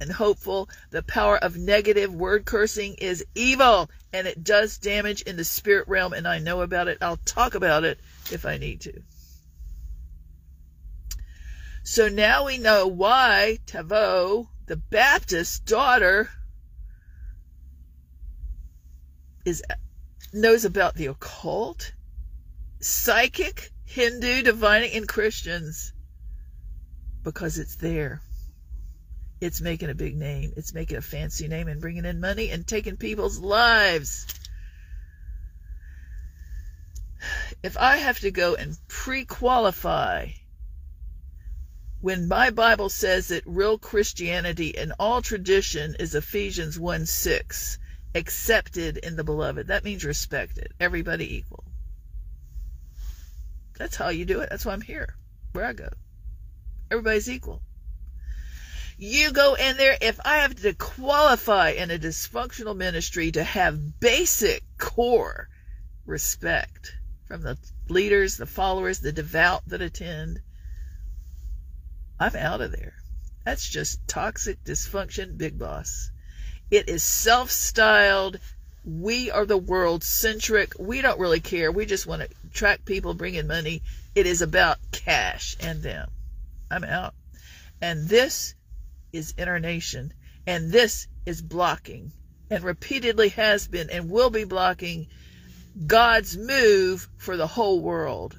and hopeful. The power of negative word cursing is evil and it does damage in the spirit realm, and I know about it. I'll talk about it if I need to. So now we know why Taveau, the Baptist daughter, is knows about the occult, psychic, Hindu, divining, and Christians because it's there it's making a big name. It's making a fancy name and bringing in money and taking people's lives. If I have to go and pre qualify when my Bible says that real Christianity and all tradition is Ephesians 1 6, accepted in the beloved, that means respected, everybody equal. That's how you do it. That's why I'm here, where I go. Everybody's equal. You go in there. If I have to qualify in a dysfunctional ministry to have basic core respect from the leaders, the followers, the devout that attend, I'm out of there. That's just toxic dysfunction, big boss. It is self styled. We are the world centric. We don't really care. We just want to attract people, bring in money. It is about cash and them. I'm out. And this is in our nation. And this is blocking and repeatedly has been and will be blocking God's move for the whole world.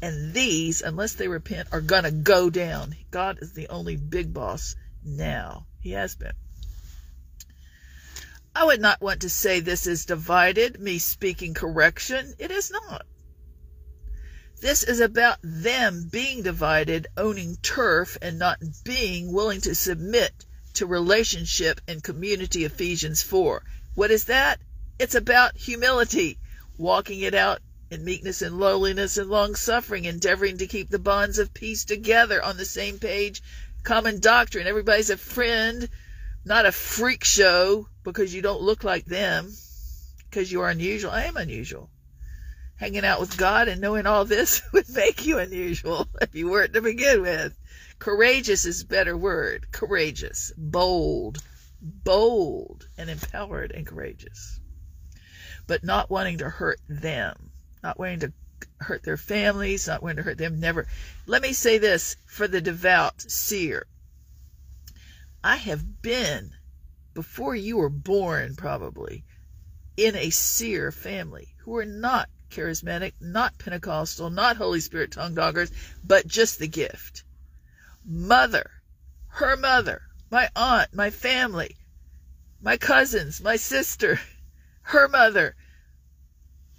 And these, unless they repent, are going to go down. God is the only big boss now. He has been. I would not want to say this is divided, me speaking correction. It is not. This is about them being divided, owning turf, and not being willing to submit to relationship and community. Ephesians 4. What is that? It's about humility, walking it out in meekness and lowliness and long suffering, endeavoring to keep the bonds of peace together on the same page, common doctrine. Everybody's a friend, not a freak show because you don't look like them, because you are unusual. I am unusual hanging out with God and knowing all this would make you unusual if you weren't to begin with. Courageous is a better word. Courageous, bold, bold, and empowered and courageous. But not wanting to hurt them, not wanting to hurt their families, not wanting to hurt them, never. Let me say this for the devout seer. I have been, before you were born probably, in a seer family who are not charismatic, not Pentecostal, not Holy Spirit tongue doggers, but just the gift. Mother, her mother, my aunt, my family, my cousins, my sister, her mother,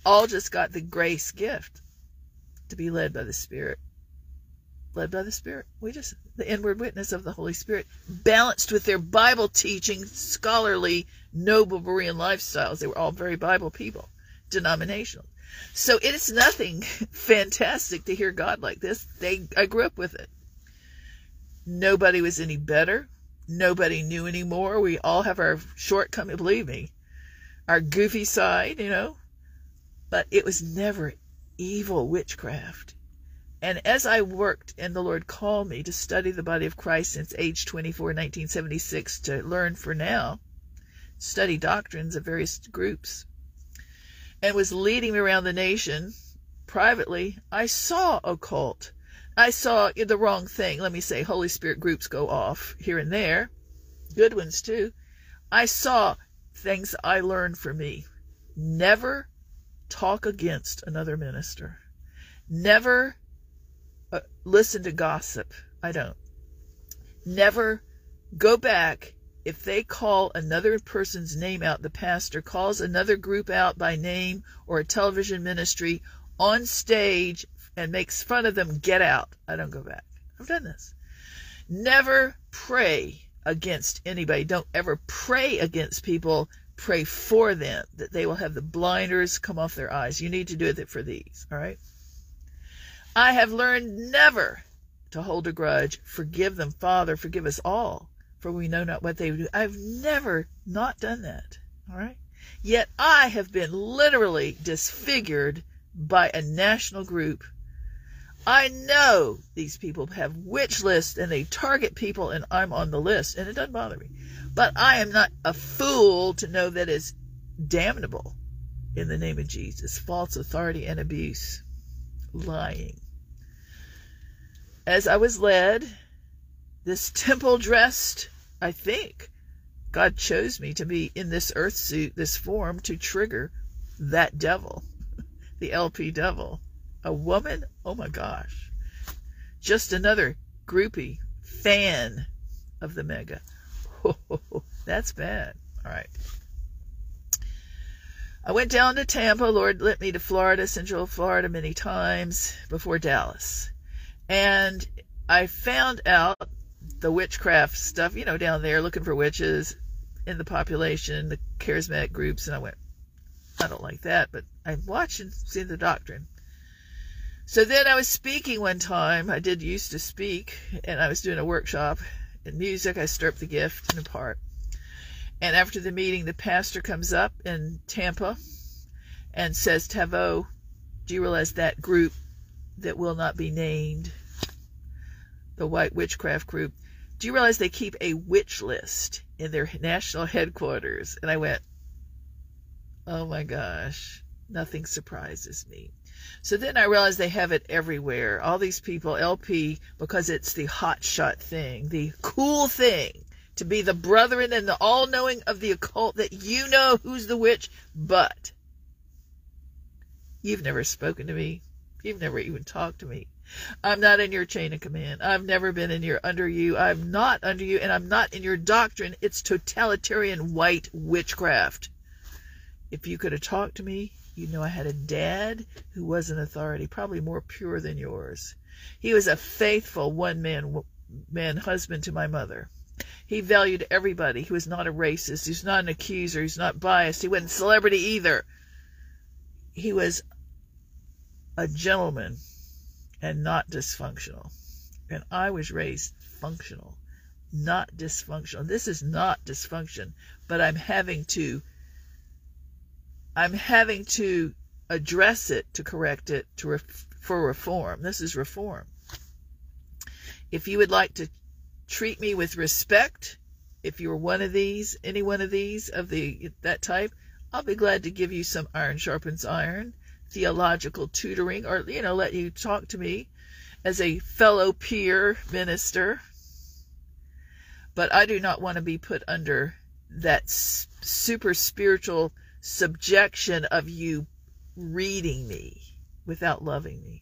all just got the grace gift to be led by the Spirit. Led by the Spirit. We just, the inward witness of the Holy Spirit, balanced with their Bible teaching, scholarly, noble Berean lifestyles. They were all very Bible people, denominational. So it is nothing fantastic to hear God like this. They, I grew up with it. Nobody was any better. Nobody knew anymore. We all have our shortcoming, believe me, our goofy side, you know. But it was never evil witchcraft. And as I worked and the Lord called me to study the body of Christ since age 24, 1976, to learn for now, study doctrines of various groups, and was leading me around the nation privately, I saw occult. I saw the wrong thing. Let me say, Holy Spirit groups go off here and there, good ones too. I saw things I learned for me. Never talk against another minister. Never uh, listen to gossip. I don't. Never go back if they call another person's name out, the pastor calls another group out by name or a television ministry on stage and makes fun of them, get out. I don't go back. I've done this. Never pray against anybody. Don't ever pray against people. Pray for them that they will have the blinders come off their eyes. You need to do it for these, all right? I have learned never to hold a grudge. Forgive them, Father. Forgive us all for we know not what they do. I've never not done that. All right. Yet I have been literally disfigured by a national group. I know these people have witch lists and they target people and I'm on the list and it doesn't bother me. But I am not a fool to know that it's damnable in the name of Jesus. False authority and abuse. Lying. As I was led this temple dressed, I think God chose me to be in this earth suit, this form, to trigger that devil, the LP devil. A woman? Oh my gosh. Just another groupie, fan of the mega. Oh, that's bad. All right. I went down to Tampa. Lord led me to Florida, Central Florida, many times before Dallas. And I found out the witchcraft stuff, you know, down there looking for witches in the population, the charismatic groups, and I went, I don't like that, but I'm watching, seeing the doctrine. So then I was speaking one time. I did used to speak, and I was doing a workshop in music. I stir up the gift in a part. And after the meeting, the pastor comes up in Tampa and says, Tavo, do you realize that group that will not be named, the white witchcraft group, do you realize they keep a witch list in their national headquarters? And I went, oh my gosh, nothing surprises me. So then I realized they have it everywhere. All these people, LP, because it's the hot shot thing, the cool thing to be the brethren and the all knowing of the occult that you know who's the witch, but you've never spoken to me. You've never even talked to me. I'm not in your chain of command. I've never been in your under you. I'm not under you, and I'm not in your doctrine. It's totalitarian white witchcraft. If you could have talked to me, you'd know I had a dad who was an authority, probably more pure than yours. He was a faithful one man man husband to my mother. He valued everybody. He was not a racist. He's not an accuser. He's not biased. He wasn't celebrity either. He was a gentleman and not dysfunctional. And I was raised functional, not dysfunctional. This is not dysfunction, but I'm having to I'm having to address it to correct it to for reform. This is reform. If you would like to treat me with respect, if you're one of these, any one of these of the that type, I'll be glad to give you some iron sharpens iron theological tutoring or, you know, let you talk to me as a fellow peer minister. But I do not want to be put under that super spiritual subjection of you reading me without loving me.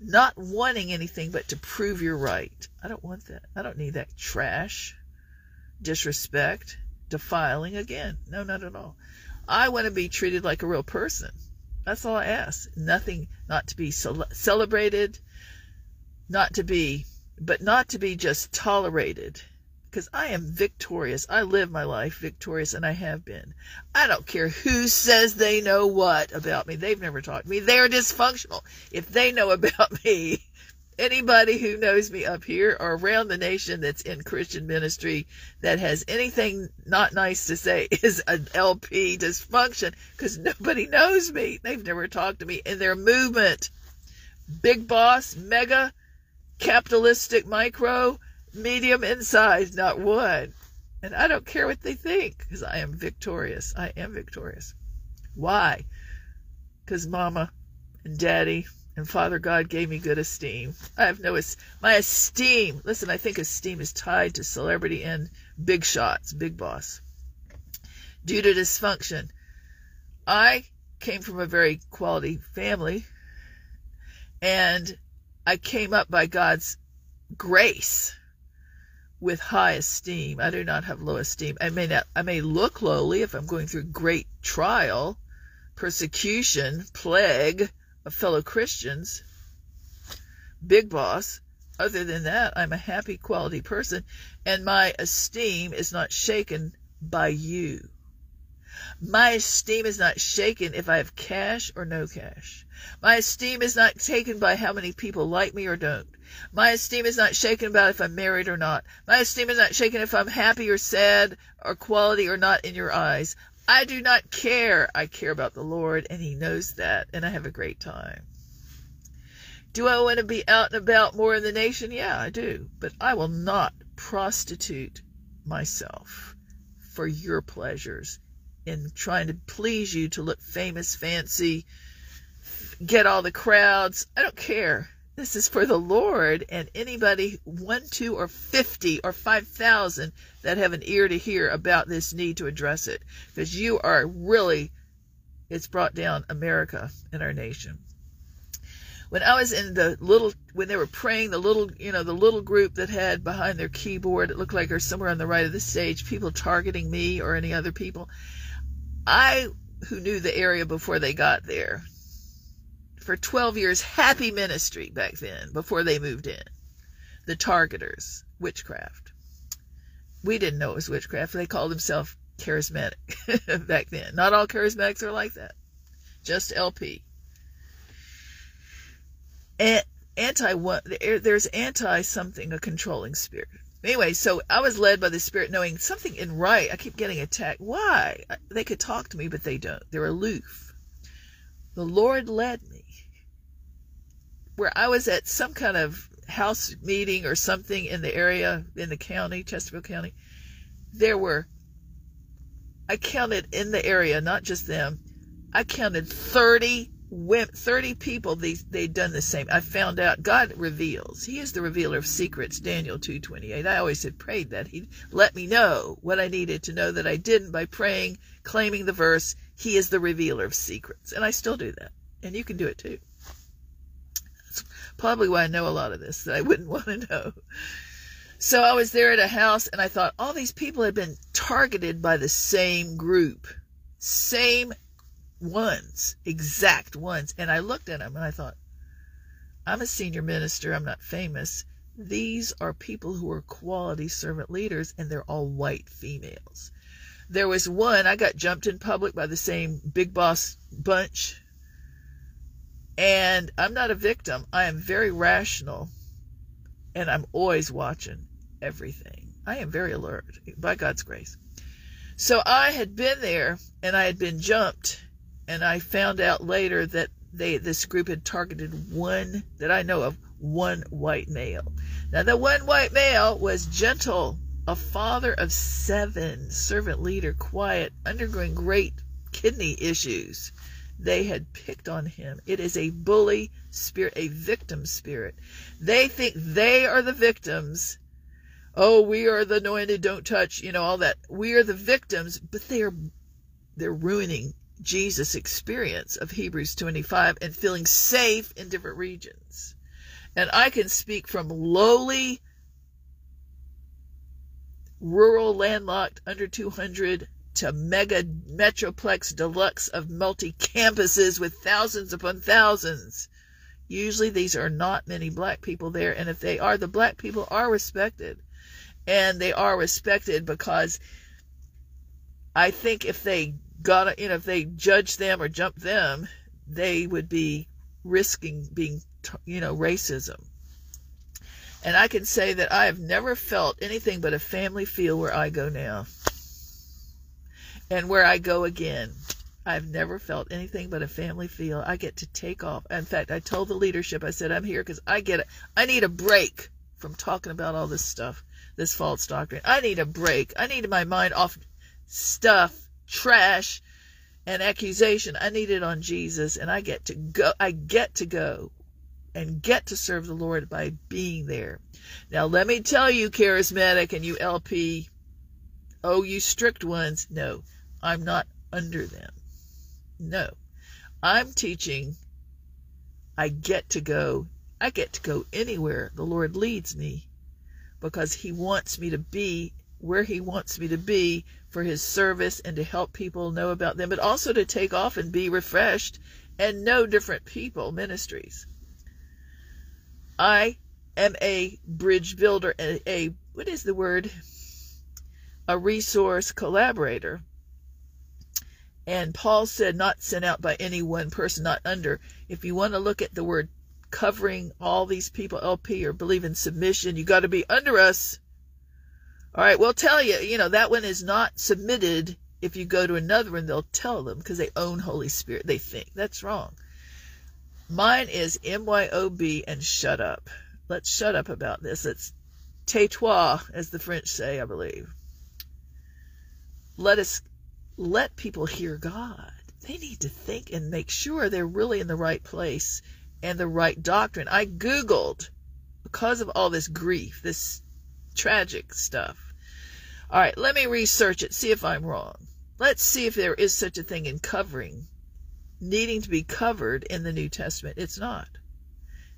Not wanting anything but to prove you're right. I don't want that. I don't need that trash, disrespect, defiling again. No, not at all. I want to be treated like a real person. That's all I ask. Nothing, not to be celebrated, not to be, but not to be just tolerated because I am victorious. I live my life victorious, and I have been. I don't care who says they know what about me. They've never talked to me. They're dysfunctional. If they know about me, anybody who knows me up here or around the nation that's in Christian ministry that has anything not nice to say is an LP dysfunction because nobody knows me. They've never talked to me in their movement. Big boss, mega, capitalistic micro, medium in size, not one. And I don't care what they think because I am victorious. I am victorious. Why? Because mama and daddy and Father God gave me good esteem. I have no, my esteem, listen, I think esteem is tied to celebrity and big shots, big boss. Due to dysfunction, I came from a very quality family and I came up by God's grace with high esteem. I do not have low esteem. I may not, I may look lowly if I'm going through great trial, persecution, plague fellow Christians, big boss. Other than that, I'm a happy, quality person, and my esteem is not shaken by you. My esteem is not shaken if I have cash or no cash. My esteem is not taken by how many people like me or don't. My esteem is not shaken about if I'm married or not. My esteem is not shaken if I'm happy or sad or quality or not in your eyes. I do not care. I care about the Lord, and He knows that, and I have a great time. Do I want to be out and about more in the nation? Yeah, I do. But I will not prostitute myself for your pleasures in trying to please you to look famous, fancy, get all the crowds. I don't care. This is for the Lord and anybody, one, two, or 50 or 5,000 that have an ear to hear about this need to address it. Because you are really, it's brought down America and our nation. When I was in the little, when they were praying, the little, you know, the little group that had behind their keyboard, it looked like or somewhere on the right of the stage, people targeting me or any other people. I, who knew the area before they got there, for 12 years happy ministry back then before they moved in. The targeters, witchcraft. We didn't know it was witchcraft. They called themselves charismatic back then. Not all charismatics are like that. Just LP. And anti there's anti something a controlling spirit anyway so i was led by the spirit knowing something in right i keep getting attacked why they could talk to me but they don't they're aloof the lord led me where I was at some kind of house meeting or something in the area in the county, Chesterfield County, there were I counted in the area, not just them. I counted 30 women, 30 people they they'd done the same. I found out God reveals. He is the revealer of secrets, Daniel 2:28. I always had prayed that he'd let me know what I needed to know that I didn't by praying, claiming the verse, he is the revealer of secrets. And I still do that. And you can do it too probably why I know a lot of this that I wouldn't want to know. So I was there at a house and I thought all these people had been targeted by the same group, same ones, exact ones. And I looked at them and I thought, I'm a senior minister, I'm not famous. These are people who are quality servant leaders and they're all white females. There was one, I got jumped in public by the same big boss bunch and I'm not a victim. I am very rational and I'm always watching everything. I am very alert by God's grace. So I had been there and I had been jumped and I found out later that they this group had targeted one that I know of one white male. Now the one white male was gentle, a father of seven, servant leader, quiet, undergoing great kidney issues they had picked on him. It is a bully spirit, a victim spirit. They think they are the victims. Oh, we are the anointed, don't touch, you know, all that. We are the victims, but they are they're ruining Jesus' experience of Hebrews 25 and feeling safe in different regions. And I can speak from lowly, rural, landlocked, under 200 to mega metroplex deluxe of multi campuses with thousands upon thousands. Usually these are not many black people there, and if they are, the black people are respected. And they are respected because I think if they got, you know, if they judge them or jump them, they would be risking being, you know, racism. And I can say that I have never felt anything but a family feel where I go now and where I go again. I've never felt anything but a family feel. I get to take off. In fact, I told the leadership, I said, I'm here because I get it. I need a break from talking about all this stuff, this false doctrine. I need a break. I need my mind off stuff, trash, and accusation. I need it on Jesus, and I get to go. I get to go and get to serve the Lord by being there. Now, let me tell you, charismatic and you LP, oh, you strict ones, no, I'm not under them. No. I'm teaching I get to go. I get to go anywhere the Lord leads me because He wants me to be where He wants me to be for His service and to help people know about them, but also to take off and be refreshed and know different people, ministries. I am a bridge builder, a, a what is the word? A resource collaborator. And Paul said, not sent out by any one person, not under. If you want to look at the word covering all these people, LP, or believe in submission, you got to be under us. All right, we'll tell you, you know, that one is not submitted. If you go to another one, they'll tell them because they own Holy Spirit. They think that's wrong. Mine is MYOB and shut up. Let's shut up about this. It's tais-toi, as the French say, I believe. Let us let people hear God. They need to think and make sure they're really in the right place and the right doctrine. I Googled because of all this grief, this tragic stuff. All right, let me research it, see if I'm wrong. Let's see if there is such a thing in covering, needing to be covered in the New Testament. It's not.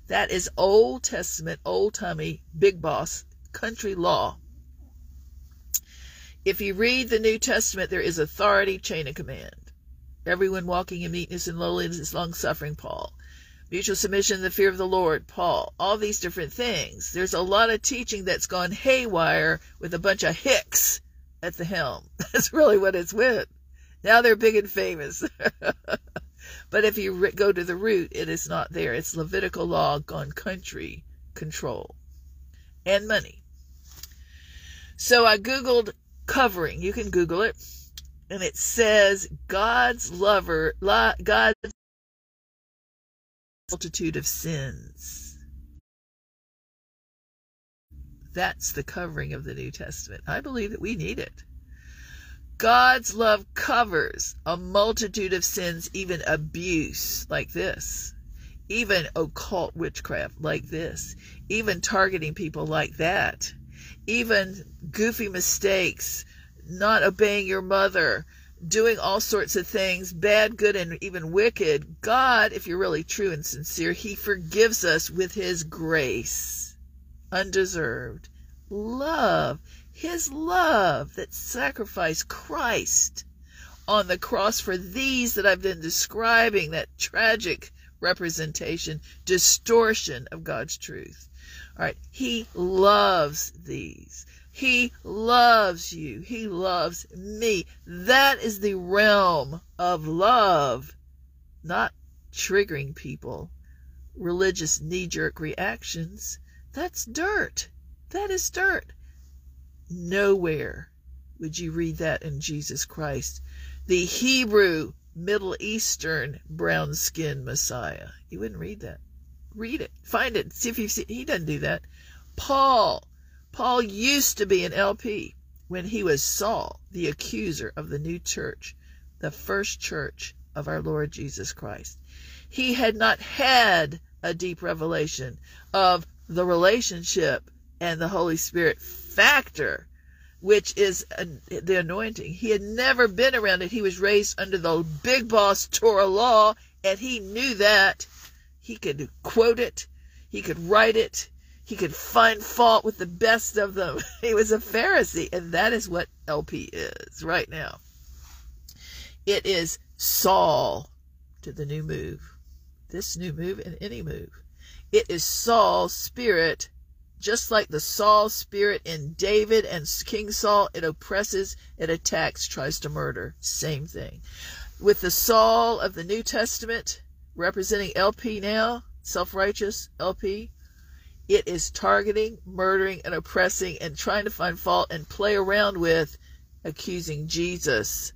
That is Old Testament, old timey, big boss, country law. If you read the New Testament, there is authority, chain of command. Everyone walking in meekness and lowliness is long suffering, Paul. Mutual submission, the fear of the Lord, Paul. All these different things. There's a lot of teaching that's gone haywire with a bunch of hicks at the helm. That's really what it's with. Now they're big and famous. but if you go to the root, it is not there. It's Levitical law gone country control and money. So I Googled covering. You can Google it. And it says God's lover, God's multitude of sins. That's the covering of the New Testament. I believe that we need it. God's love covers a multitude of sins, even abuse like this, even occult witchcraft like this, even targeting people like that even goofy mistakes, not obeying your mother, doing all sorts of things, bad, good, and even wicked, God, if you're really true and sincere, He forgives us with His grace, undeserved love, His love that sacrificed Christ on the cross for these that I've been describing, that tragic representation, distortion of God's truth. All right. He loves these. He loves you. He loves me. That is the realm of love, not triggering people, religious knee jerk reactions. That's dirt. That is dirt. Nowhere would you read that in Jesus Christ. The Hebrew, Middle Eastern, brown skinned Messiah. You wouldn't read that. Read it. Find it. See if you see. He doesn't do that. Paul. Paul used to be an LP when he was Saul, the accuser of the new church, the first church of our Lord Jesus Christ. He had not had a deep revelation of the relationship and the Holy Spirit factor, which is the anointing. He had never been around it. He was raised under the big boss Torah law, and he knew that. He could quote it, he could write it, he could find fault with the best of them. He was a Pharisee, and that is what LP is right now. It is Saul to the new move. This new move and any move. It is Saul's spirit, just like the Saul spirit in David and King Saul. It oppresses, it attacks, tries to murder. Same thing. With the Saul of the New Testament representing LP now, self righteous LP, it is targeting, murdering, and oppressing and trying to find fault and play around with accusing Jesus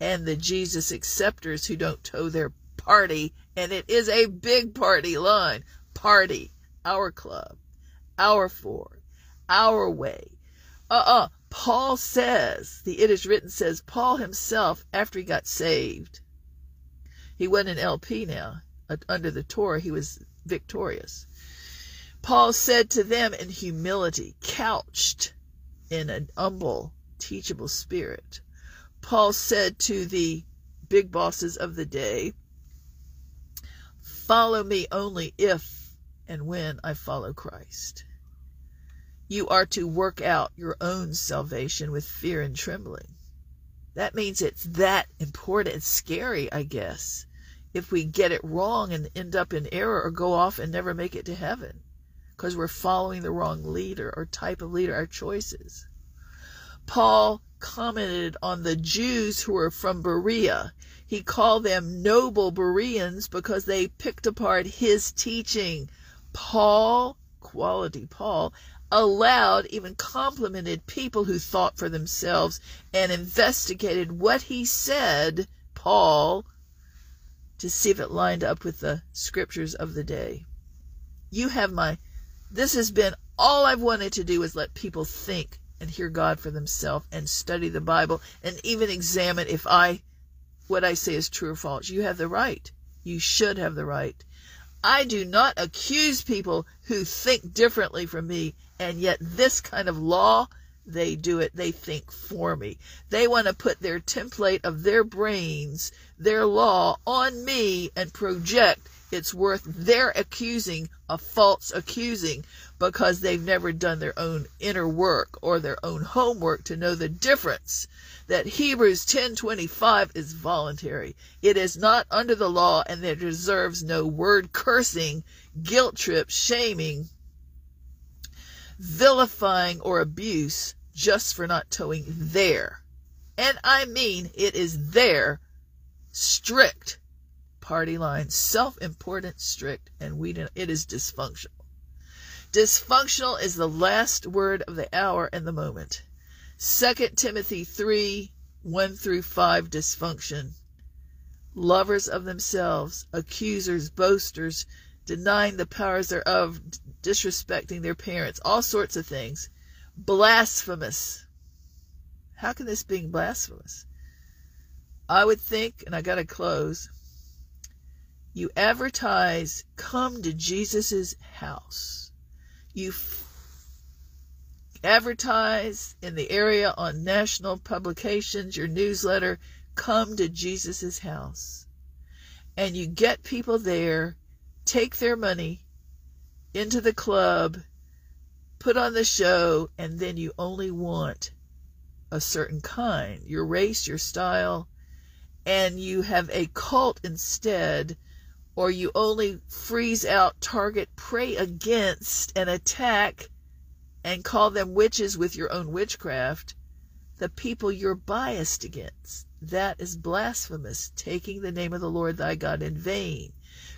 and the Jesus acceptors who don't toe their party. And it is a big party line party, our club, our Ford, our way. Uh uh-uh. uh Paul says, the It Is Written says, Paul himself, after he got saved, he went in LP now. Uh, under the Torah, he was victorious. Paul said to them in humility, couched in an humble, teachable spirit. Paul said to the big bosses of the day, Follow me only if and when I follow Christ. You are to work out your own salvation with fear and trembling. That means it's that important and scary, I guess, if we get it wrong and end up in error or go off and never make it to heaven because we're following the wrong leader or type of leader, our choices. Paul commented on the Jews who were from Berea. He called them noble Bereans because they picked apart his teaching, Paul, quality Paul, allowed, even complimented people who thought for themselves and investigated what he said, Paul, to see if it lined up with the scriptures of the day. You have my, this has been all I've wanted to do is let people think and hear God for themselves and study the Bible and even examine if I, what I say is true or false. You have the right. You should have the right I do not accuse people who think differently from me, and yet this kind of law, they do it, they think for me. They want to put their template of their brains, their law on me and project it's worth their accusing a false accusing because they've never done their own inner work or their own homework to know the difference that Hebrews 10:25 is voluntary. It is not under the law and there deserves no word cursing, guilt trip, shaming, vilifying or abuse just for not toeing their. And I mean it is their strict party line, self-important, strict, and we it is dysfunctional. Dysfunctional is the last word of the hour and the moment. 2 Timothy 3 1 through 5 dysfunction. Lovers of themselves, accusers, boasters, denying the powers thereof, disrespecting their parents, all sorts of things. Blasphemous. How can this be blasphemous? I would think, and I got to close, you advertise, come to Jesus' house. You advertise in the area on national publications, your newsletter, come to Jesus' house. And you get people there, take their money into the club, put on the show, and then you only want a certain kind, your race, your style, and you have a cult instead, or you only freeze out, target, pray against, and attack and call them witches with your own witchcraft, the people you're biased against. That is blasphemous, taking the name of the Lord thy God in vain.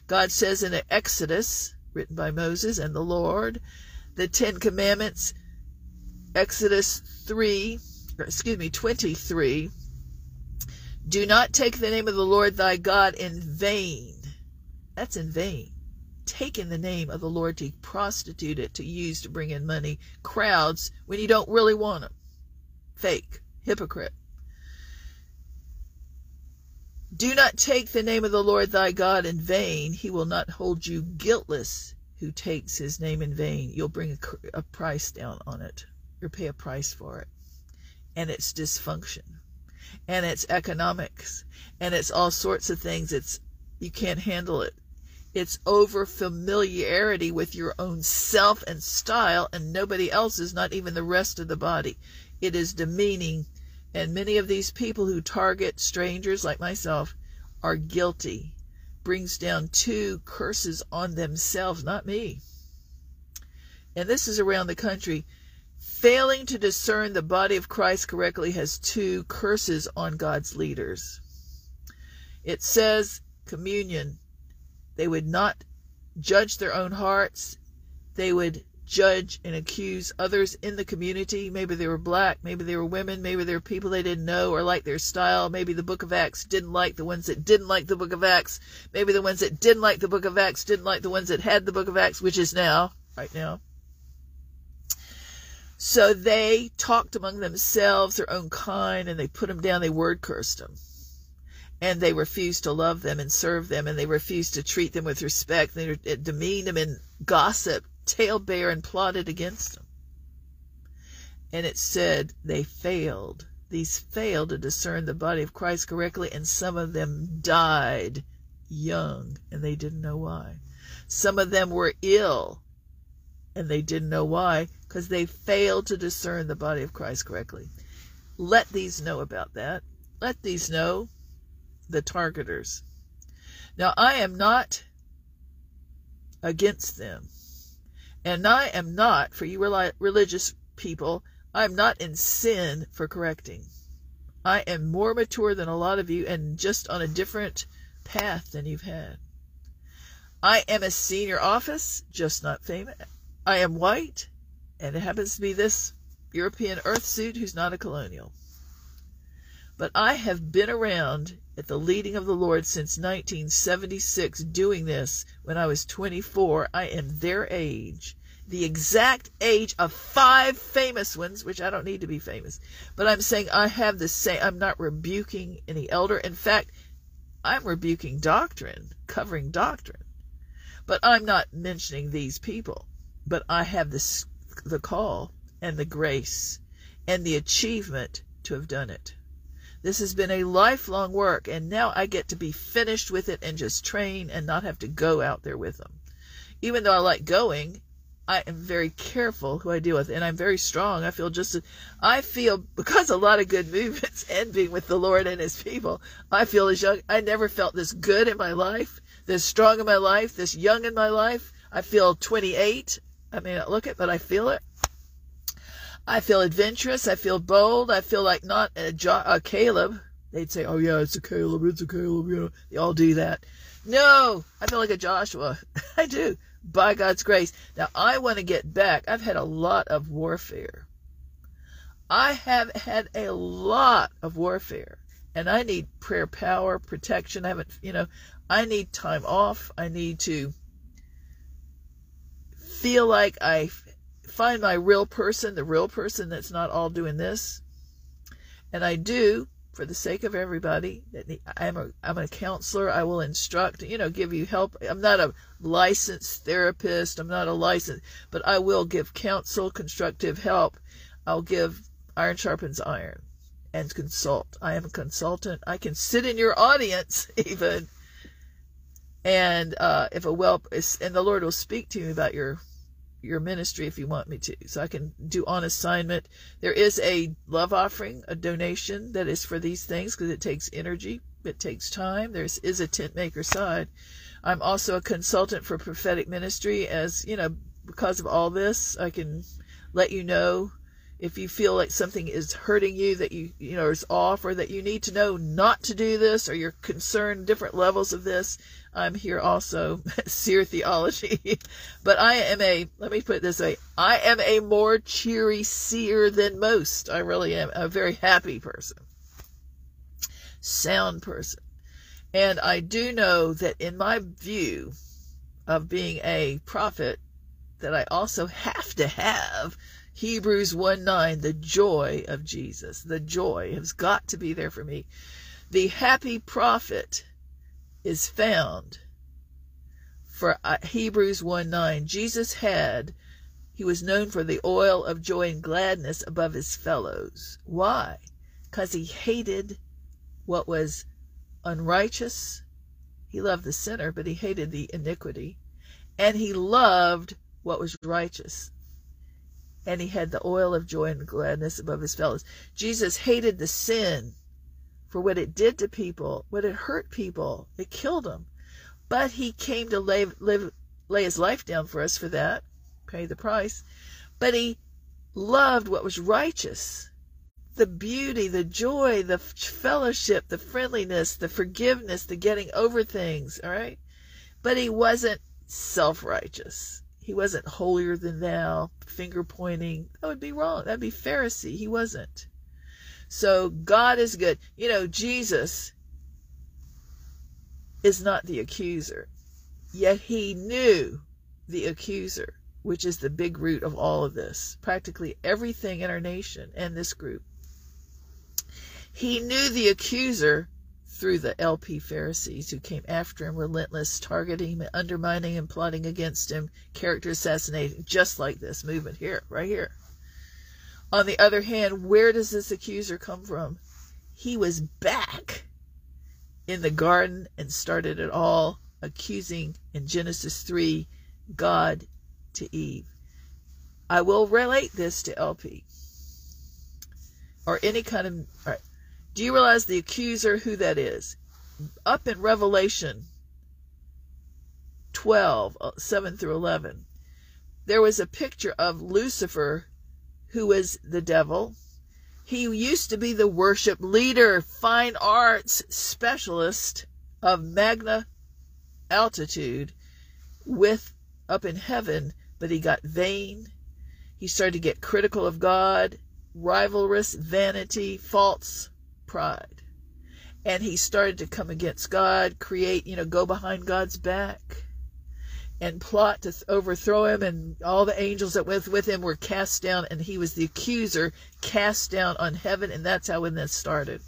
God says in Exodus, written by Moses and the Lord, the Ten Commandments, Exodus 3, excuse me, 23, do not take the name of the Lord thy God in vain. That's in vain taken the name of the Lord to prostitute it to use to bring in money, crowds, when you don't really want them. Fake, hypocrite. Do not take the name of the Lord thy God in vain. He will not hold you guiltless who takes his name in vain. You'll bring a, a price down on it. You'll pay a price for it. And it's dysfunction. And it's economics. And it's all sorts of things. It's you can't handle it. It's over familiarity with your own self and style and nobody else's, not even the rest of the body. It is demeaning and many of these people who target strangers like myself are guilty. Brings down two curses on themselves, not me. And this is around the country. Failing to discern the body of Christ correctly has two curses on God's leaders. It says, communion, they would not judge their own hearts. They would judge and accuse others in the community. Maybe they were black, maybe they were women, maybe they were people they didn't know or like their style. Maybe the book of Acts didn't like the ones that didn't like the book of Acts. Maybe the ones that didn't like the book of Acts didn't like the ones that had the book of Acts, which is now, right now. So they talked among themselves, their own kind, and they put them down, they word cursed them. And they refused to love them and serve them, and they refused to treat them with respect. They demeaned them in gossip talebear and plotted against them. And it said they failed. These failed to discern the body of Christ correctly, and some of them died young, and they didn't know why. Some of them were ill, and they didn't know why, because they failed to discern the body of Christ correctly. Let these know about that. Let these know the targeters. Now, I am not against them. And I am not, for you religious people, I am not in sin for correcting. I am more mature than a lot of you and just on a different path than you've had. I am a senior office, just not famous. I am white, and it happens to be this European earth suit who's not a colonial. But I have been around at the leading of the Lord since 1976 doing this when I was 24. I am their age, the exact age of five famous ones, which I don't need to be famous. But I'm saying I have the same, I'm not rebuking any elder. In fact, I'm rebuking doctrine, covering doctrine. But I'm not mentioning these people. But I have the, the call and the grace and the achievement to have done it. This has been a lifelong work, and now I get to be finished with it and just train and not have to go out there with them. Even though I like going, I am very careful who I deal with, and I'm very strong. I feel just, I feel because a lot of good movements and being with the Lord and His people, I feel as young. I never felt this good in my life, this strong in my life, this young in my life. I feel 28. I may not look it, but I feel it. I feel adventurous. I feel bold. I feel like not a, jo- a Caleb. They'd say, "Oh yeah, it's a Caleb. It's a Caleb." You know, they all do that. No, I feel like a Joshua. I do, by God's grace. Now I want to get back. I've had a lot of warfare. I have had a lot of warfare, and I need prayer power, protection. I haven't, you know, I need time off. I need to feel like I find my real person, the real person that's not all doing this. And I do, for the sake of everybody, that I'm a, I'm a counselor. I will instruct, you know, give you help. I'm not a licensed therapist. I'm not a licensed, but I will give counsel, constructive help. I'll give iron sharpens iron and consult. I am a consultant. I can sit in your audience even. And uh, if a well, is and the Lord will speak to you about your your ministry if you want me to. So I can do on assignment. There is a love offering, a donation that is for these things because it takes energy, it takes time. There is a tent maker side. I'm also a consultant for prophetic ministry as, you know, because of all this, I can let you know if you feel like something is hurting you that you you know is off or that you need to know not to do this or you're concerned different levels of this i'm here also seer theology. But i am a let me put it this way i am a more cheery seer than most. I really am a very happy person sound person. And i do know that in my view of being a prophet that i also have to have Hebrews 1 9, the joy of Jesus. The joy has got to be there for me. The happy prophet is found for uh, Hebrews 1 9. Jesus had, he was known for the oil of joy and gladness above his fellows. Why? Because he hated what was unrighteous. He loved the sinner, but he hated the iniquity. And he loved what was righteous. And he had the oil of joy and gladness above his fellows. Jesus hated the sin for what it did to people, what it hurt people. It killed them. But he came to lay, live, lay his life down for us for that, pay the price. But he loved what was righteous the beauty, the joy, the fellowship, the friendliness, the forgiveness, the getting over things, all right? But he wasn't self righteous. He wasn't holier than thou, finger pointing. That would be wrong. That'd be Pharisee. He wasn't. So God is good. You know, Jesus is not the accuser, yet he knew the accuser, which is the big root of all of this. Practically everything in our nation and this group. He knew the accuser through the LP Pharisees who came after him, relentless, targeting him, undermining and plotting against him, character assassinating, just like this movement here, right here. On the other hand, where does this accuser come from? He was back in the garden and started it all, accusing in Genesis 3 God to Eve. I will relate this to LP or any kind of. Do you realize the accuser, who that is? Up in Revelation 12, uh, 7 through 11, there was a picture of Lucifer who was the devil. He used to be the worship leader, fine arts specialist of magna altitude with up in heaven, but he got vain. He started to get critical of God, rivalrous, vanity, false pride. And he started to come against God, create, you know, go behind God's back and plot to overthrow him, and all the angels that went with him were cast down, and he was the accuser cast down on heaven, and that's how when this started.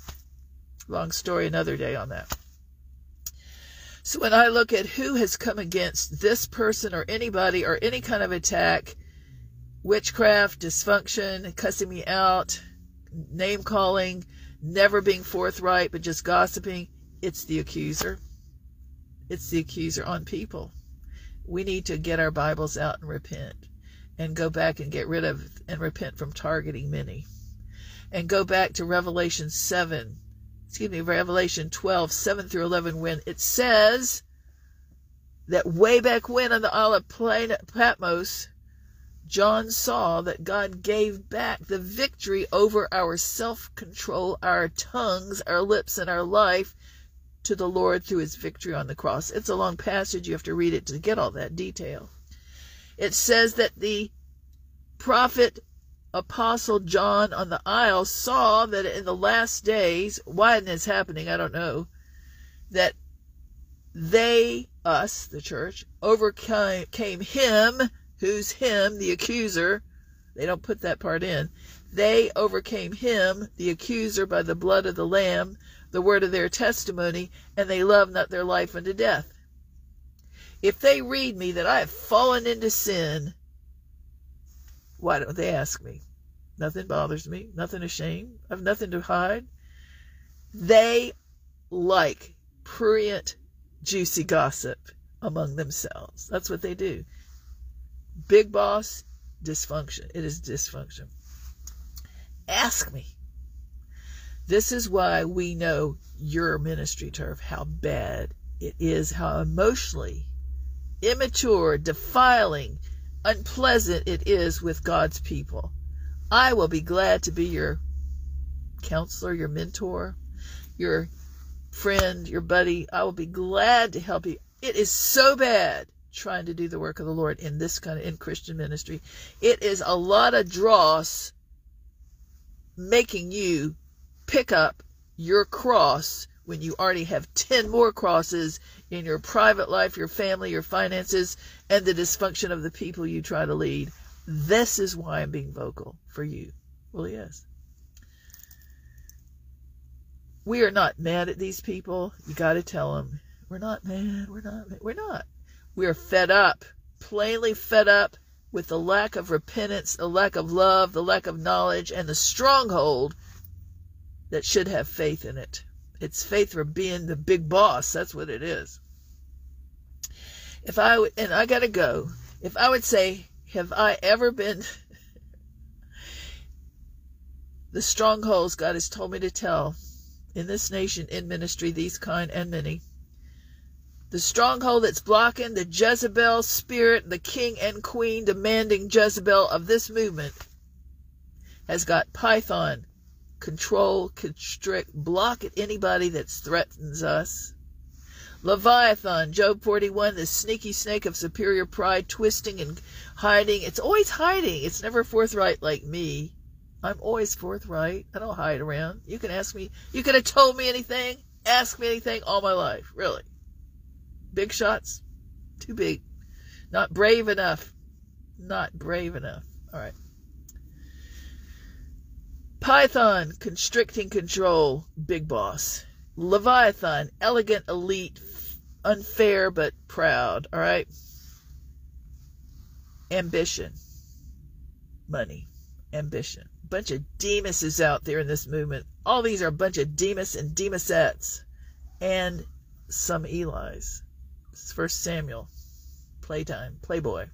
Long story, another day on that. So when I look at who has come against this person or anybody or any kind of attack, witchcraft, dysfunction, cussing me out, name calling, never being forthright, but just gossiping, it's the accuser. It's the accuser on people we need to get our Bibles out and repent and go back and get rid of and repent from targeting many. And go back to Revelation 7, excuse me, Revelation 12, 7 through 11, when it says that way back when on the Isle of Patmos, John saw that God gave back the victory over our self control, our tongues, our lips, and our life to the Lord through his victory on the cross. It's a long passage. You have to read it to get all that detail. It says that the prophet apostle John on the Isle saw that in the last days, why is this happening, I don't know, that they, us, the church, overcame him, who's him, the accuser. They don't put that part in. They overcame him, the accuser, by the blood of the Lamb, the word of their testimony, and they love not their life unto death. If they read me that I have fallen into sin, why don't they ask me? Nothing bothers me, nothing ashamed, I've nothing to hide. They like prurient, juicy gossip among themselves. That's what they do. Big boss, dysfunction. It is dysfunction. Ask me. This is why we know your ministry turf, how bad it is, how emotionally immature, defiling, unpleasant it is with God's people. I will be glad to be your counselor, your mentor, your friend, your buddy. I will be glad to help you. It is so bad trying to do the work of the Lord in this kind of in Christian ministry. It is a lot of dross making you pick up your cross when you already have 10 more crosses in your private life, your family, your finances, and the dysfunction of the people you try to lead. This is why I'm being vocal for you. Well, yes. we are not mad at these people. You got to tell them we're not mad. We're not. Mad. We're not. We are fed up, plainly fed up with the lack of repentance, the lack of love, the lack of knowledge, and the stronghold that should have faith in it. It's faith for being the big boss. That's what it is. If I and I gotta go. If I would say, have I ever been the strongholds God has told me to tell in this nation, in ministry, these kind and many. The stronghold that's blocking the Jezebel spirit, the king and queen demanding Jezebel of this movement, has got Python, control, constrict, block at anybody that threatens us. Leviathan, Job 41, the sneaky snake of superior pride, twisting and hiding. It's always hiding. It's never forthright like me. I'm always forthright. I don't hide around. You can ask me. You could have told me anything. Ask me anything all my life. Really. Big shots. Too big. Not brave enough. Not brave enough. All right. Python, constricting control, big boss. Leviathan, elegant elite, unfair but proud. All right. Ambition, money, ambition bunch of Demases out there in this movement. All these are a bunch of Demas and Demasettes and some Eli's. It's First Samuel, playtime, Playboy.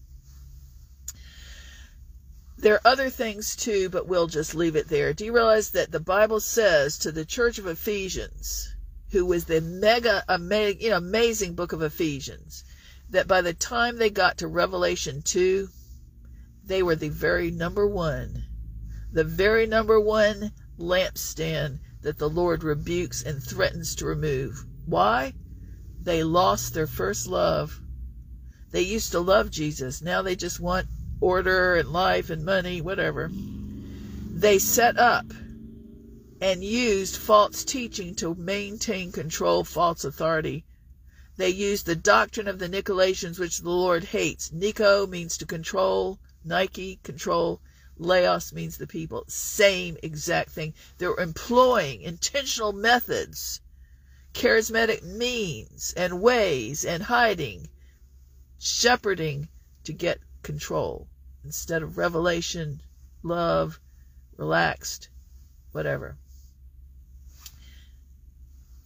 There are other things too, but we'll just leave it there. Do you realize that the Bible says to the church of Ephesians, who was the mega, you know, amazing book of Ephesians, that by the time they got to Revelation 2, they were the very number one the very number one lampstand that the Lord rebukes and threatens to remove. Why? They lost their first love. They used to love Jesus. Now they just want order and life and money, whatever. They set up and used false teaching to maintain control, false authority. They used the doctrine of the Nicolaitans, which the Lord hates. Nico means to control, Nike, control. Laos means the people. Same exact thing. They're employing intentional methods, charismatic means and ways and hiding, shepherding to get control. Instead of revelation, love, relaxed, whatever.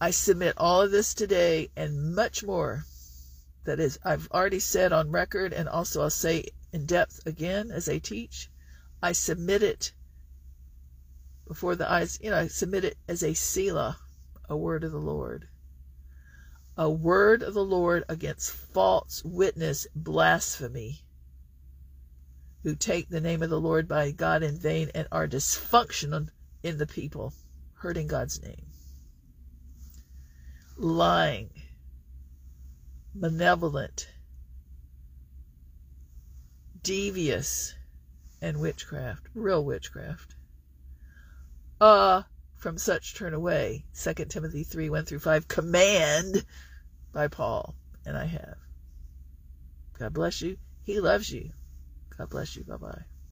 I submit all of this today and much more. That is I've already said on record and also I'll say in depth again as I teach I submit it before the eyes, you know, I submit it as a Selah, a word of the Lord. A word of the Lord against false witness blasphemy who take the name of the Lord by God in vain and are dysfunctional in the people, hurting God's name. Lying, malevolent, devious, and witchcraft, real witchcraft. Uh, from such turn away. 2 Timothy 3 1 through 5. Command by Paul. And I have. God bless you. He loves you. God bless you. Bye bye.